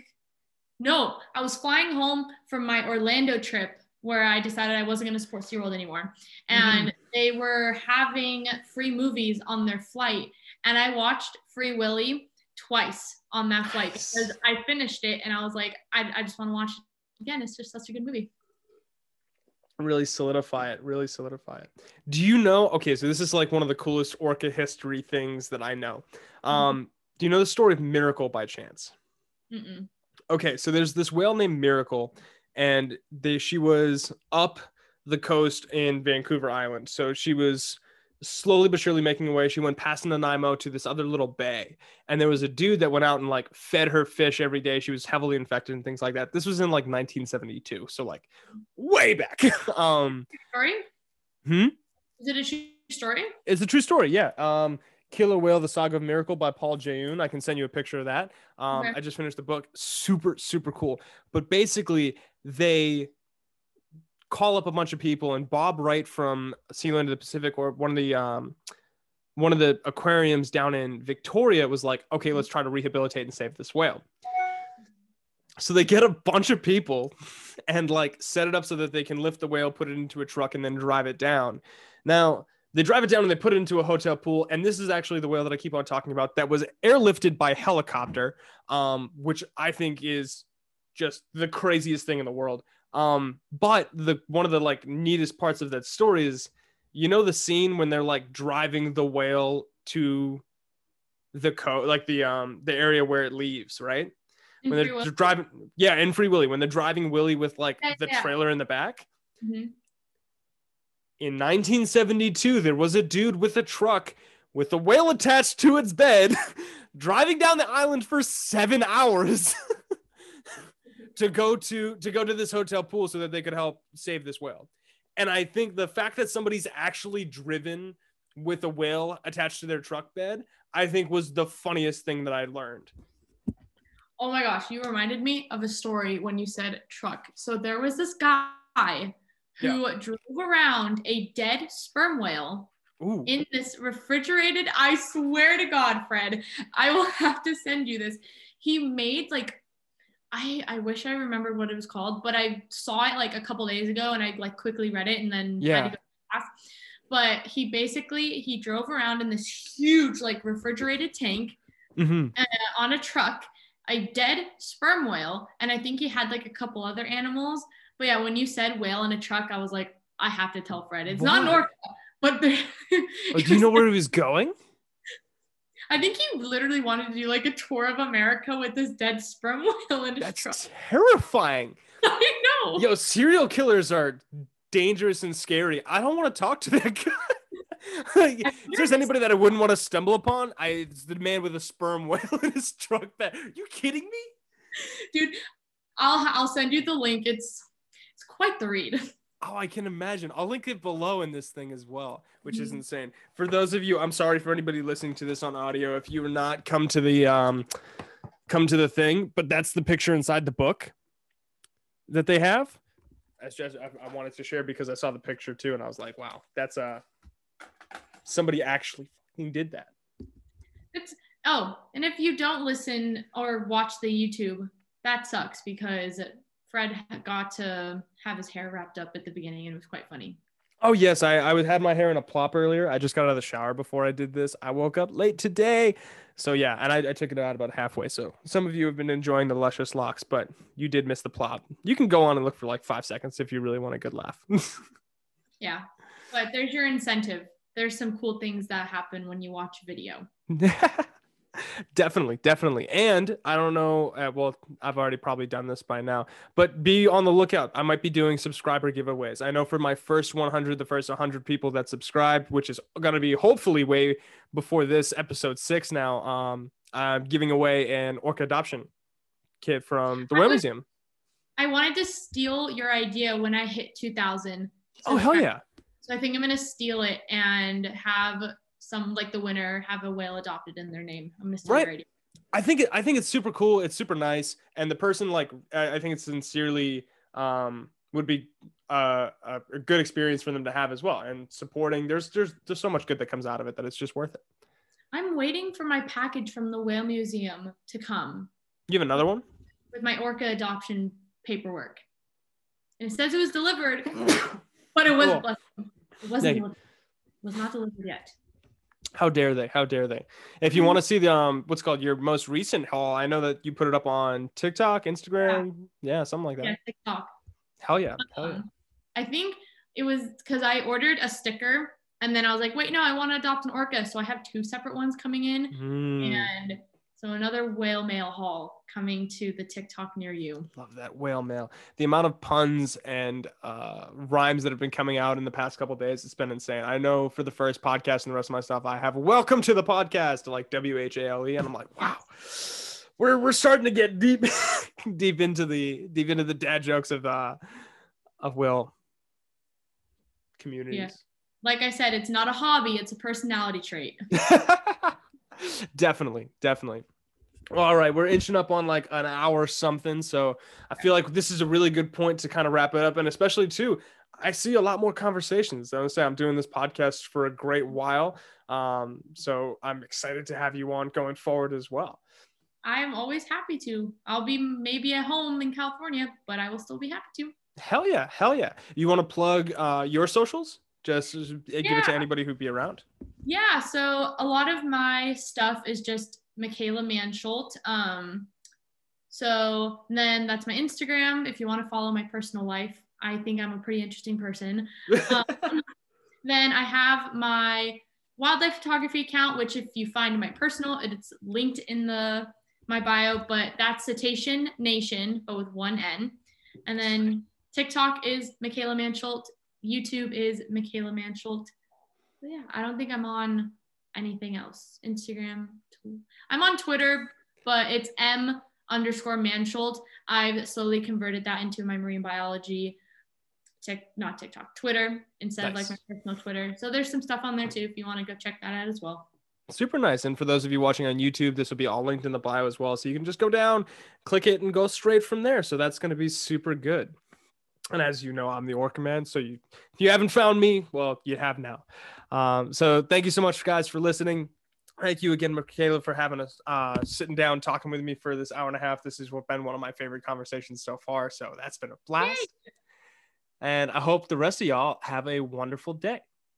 no, I was flying home from my Orlando trip where I decided I wasn't going to support SeaWorld anymore. Mm-hmm. And they were having free movies on their flight. And I watched Free Willy twice on that flight because I finished it and I was like, I, I just want to watch it again. It's just such a good movie. Really solidify it really solidify it. Do you know okay so this is like one of the coolest orca history things that i know. Um do you know the story of miracle by chance? Mm-mm. okay so there's this whale named miracle and they, she was up the coast in vancouver island. So she was slowly but surely making her way. She went past nanaimo to this other little bay. And there was a dude that went out and like fed her fish every day. She was heavily infected and things like that. This was in like 1972 so like way back. Um Story? Hmm? Is it a true story? it's a true story yeah. Um killer whale the saga of miracle by paul jeune i can send you a picture of that. Um Okay. i just finished the book. Super super cool. But basically they call up a bunch of people and bob wright from sealand of the pacific or one of the um one of the aquariums down in victoria was like okay let's try to rehabilitate and save this whale so they get a bunch of people and like set it up so that they can lift the whale, put it into a truck, and then drive it down. Now, they drive it down and they put it into a hotel pool. And this is actually the whale that I keep on talking about that was airlifted by helicopter, um, which I think is just the craziest thing in the world. Um, but the one of the like neatest parts of that story is, you know, the scene when they're like driving the whale to the coast, like the um the area where it leaves, right? In when they're driving, yeah, in Free Willy, when they're driving Willy with like Yeah, the yeah. trailer in the back. Mhm. In 1972, there was a dude with a truck with a whale attached to its bed, driving down the island for seven hours to go to to go to this hotel pool so that they could help save this whale. And I think the fact that somebody's actually driven with a whale attached to their truck bed, I think was the funniest thing that I learned. Oh my gosh, you reminded me of a story when you said truck. So there was this guy who drove around a dead sperm whale Ooh. in this refrigerated. I swear to God, Fred, I will have to send you this. He made like I I wish I remembered what it was called, but I saw it like a couple days ago and I like quickly read it and then Yeah. tried to go fast. But he basically he drove around in this huge like refrigerated tank Mhm. on a truck, a dead sperm whale, and I think he had like a couple other animals. But yeah, when you said whale in a truck, I was like, I have to tell Fred. It's not an orca, but there, Oh, do you know where he was going? I think he literally wanted to do like a tour of America with this dead sperm whale in his truck. That's truck. terrifying. I know. Yo, serial killers are dangerous and scary. I don't want to talk to that guy. Like, if there's anybody that I wouldn't want to stumble upon, I it's the man with a sperm whale in his truck bed. Are you kidding me? dude. I'll I'll send you the link. It's it's quite the read. Oh, I can imagine. I'll link it below in this thing as well, which is Mhm. insane. For those of you, I'm sorry for anybody listening to this on audio. If you are not come to the um come to the thing, but that's the picture inside the book that they have. That's just I, I wanted to share because I saw the picture too, and I was like, wow, that's uh somebody actually fucking did that. It's oh, and if you don't listen or watch the YouTube, that sucks because Fred got to have his hair wrapped up at the beginning and it was quite funny. Oh yes, I I had my hair in a plop earlier. I just got out of the shower before I did this. I woke up late today, so yeah, and I, I took it out about halfway. So some of you have been enjoying the luscious locks, but you did miss the plop. You can go on and look for like five seconds if you really want a good laugh. Yeah. But there's your incentive. There's some cool things that happen when you watch video. definitely, definitely. And I don't know. Uh, well, I've already probably done this by now, but be on the lookout. I might be doing subscriber giveaways. I know for my first 100, the first 100 people that subscribed, which is going to be hopefully way before this episode six now, um, I'm giving away an orca adoption kit from the I Whale Museum. I wanted to steal your idea when I hit 2000. Oh, hell yeah. So I think I'm going to steal it and have some, like the winner, have a whale adopted in their name. I'm going to steal Right. I think it, I think it's super cool. It's super nice, and the person like I, I think it's sincerely um, would be uh, a, a good experience for them to have as well. And supporting there's there's there's so much good that comes out of it that it's just worth it. I'm waiting for my package from the Whale Museum to come You have another one? with my orca adoption paperwork. And it says it was delivered, but it was Cool. it wasn't Yeah. It was not delivered yet. How dare they? How dare they? If you want to see the um what's called your most recent haul, I know that you put it up on TikTok, Instagram, yeah, something like that. Yeah, TikTok. Hell yeah. Hell yeah. Um, I think it was because I ordered a sticker and then I was like, wait, no, I want to adopt an orca. So I have two separate ones coming in. Mm, And so another whale mail haul coming to the TikTok near you. love that whale mail. The amount of puns and uh, rhymes that have been coming out in the past couple days, it's been insane. I know for the first podcast and the rest of my stuff, I have welcome to the podcast, like W H A L E, and I'm like, wow, we're we're starting to get deep, deep into the deep into the dad jokes of uh of Will communities. Like I said, it's not a hobby, it's a personality trait. definitely, definitely. All right, we're inching up on like an hour something, so I feel like this is a really good point to kind of wrap it up, and especially too, I see a lot more conversations. I would say I'm doing this podcast for a great while, um, so I'm excited to have you on going forward as well. I'm always happy to. I'll be maybe at home in California, but I will still be happy to. Hell yeah, hell yeah. You want to plug uh, your socials? Just give yeah. it to anybody who'd be around. Yeah, so a lot of my stuff is just Michaela Mansholt. Um, so then that's my Instagram. If you want to follow my personal life, I think I'm a pretty interesting person. Um, then I have my wildlife photography account, which if you find my personal, it's linked in the my bio, but that's Cetacean Nation, but with one N. And then TikTok is Michaela Mansholt. YouTube is Michaela Mansholt. But yeah, I don't think I'm on anything else. Instagram. I'm on Twitter, but it's M underscore Mansholt. I've slowly converted that into my marine biology Tick, not TikTok, Twitter instead nice. of like my personal Twitter. So there's some stuff on there too if you want to go check that out as well. Super nice. And for those of you watching on YouTube, this will be all linked in the bio as well. So you can just go down, click it, and go straight from there. So that's going to be super good. And as you know, I'm the Orca Man. So you, if you haven't found me, well, you have now. Um, so thank you so much, guys, for listening. Thank you again, Michaela, for having us uh, sitting down talking with me for this hour and a half. This has been one of my favorite conversations so far. So that's been a blast. Yay. And I hope the rest of y'all have a wonderful day.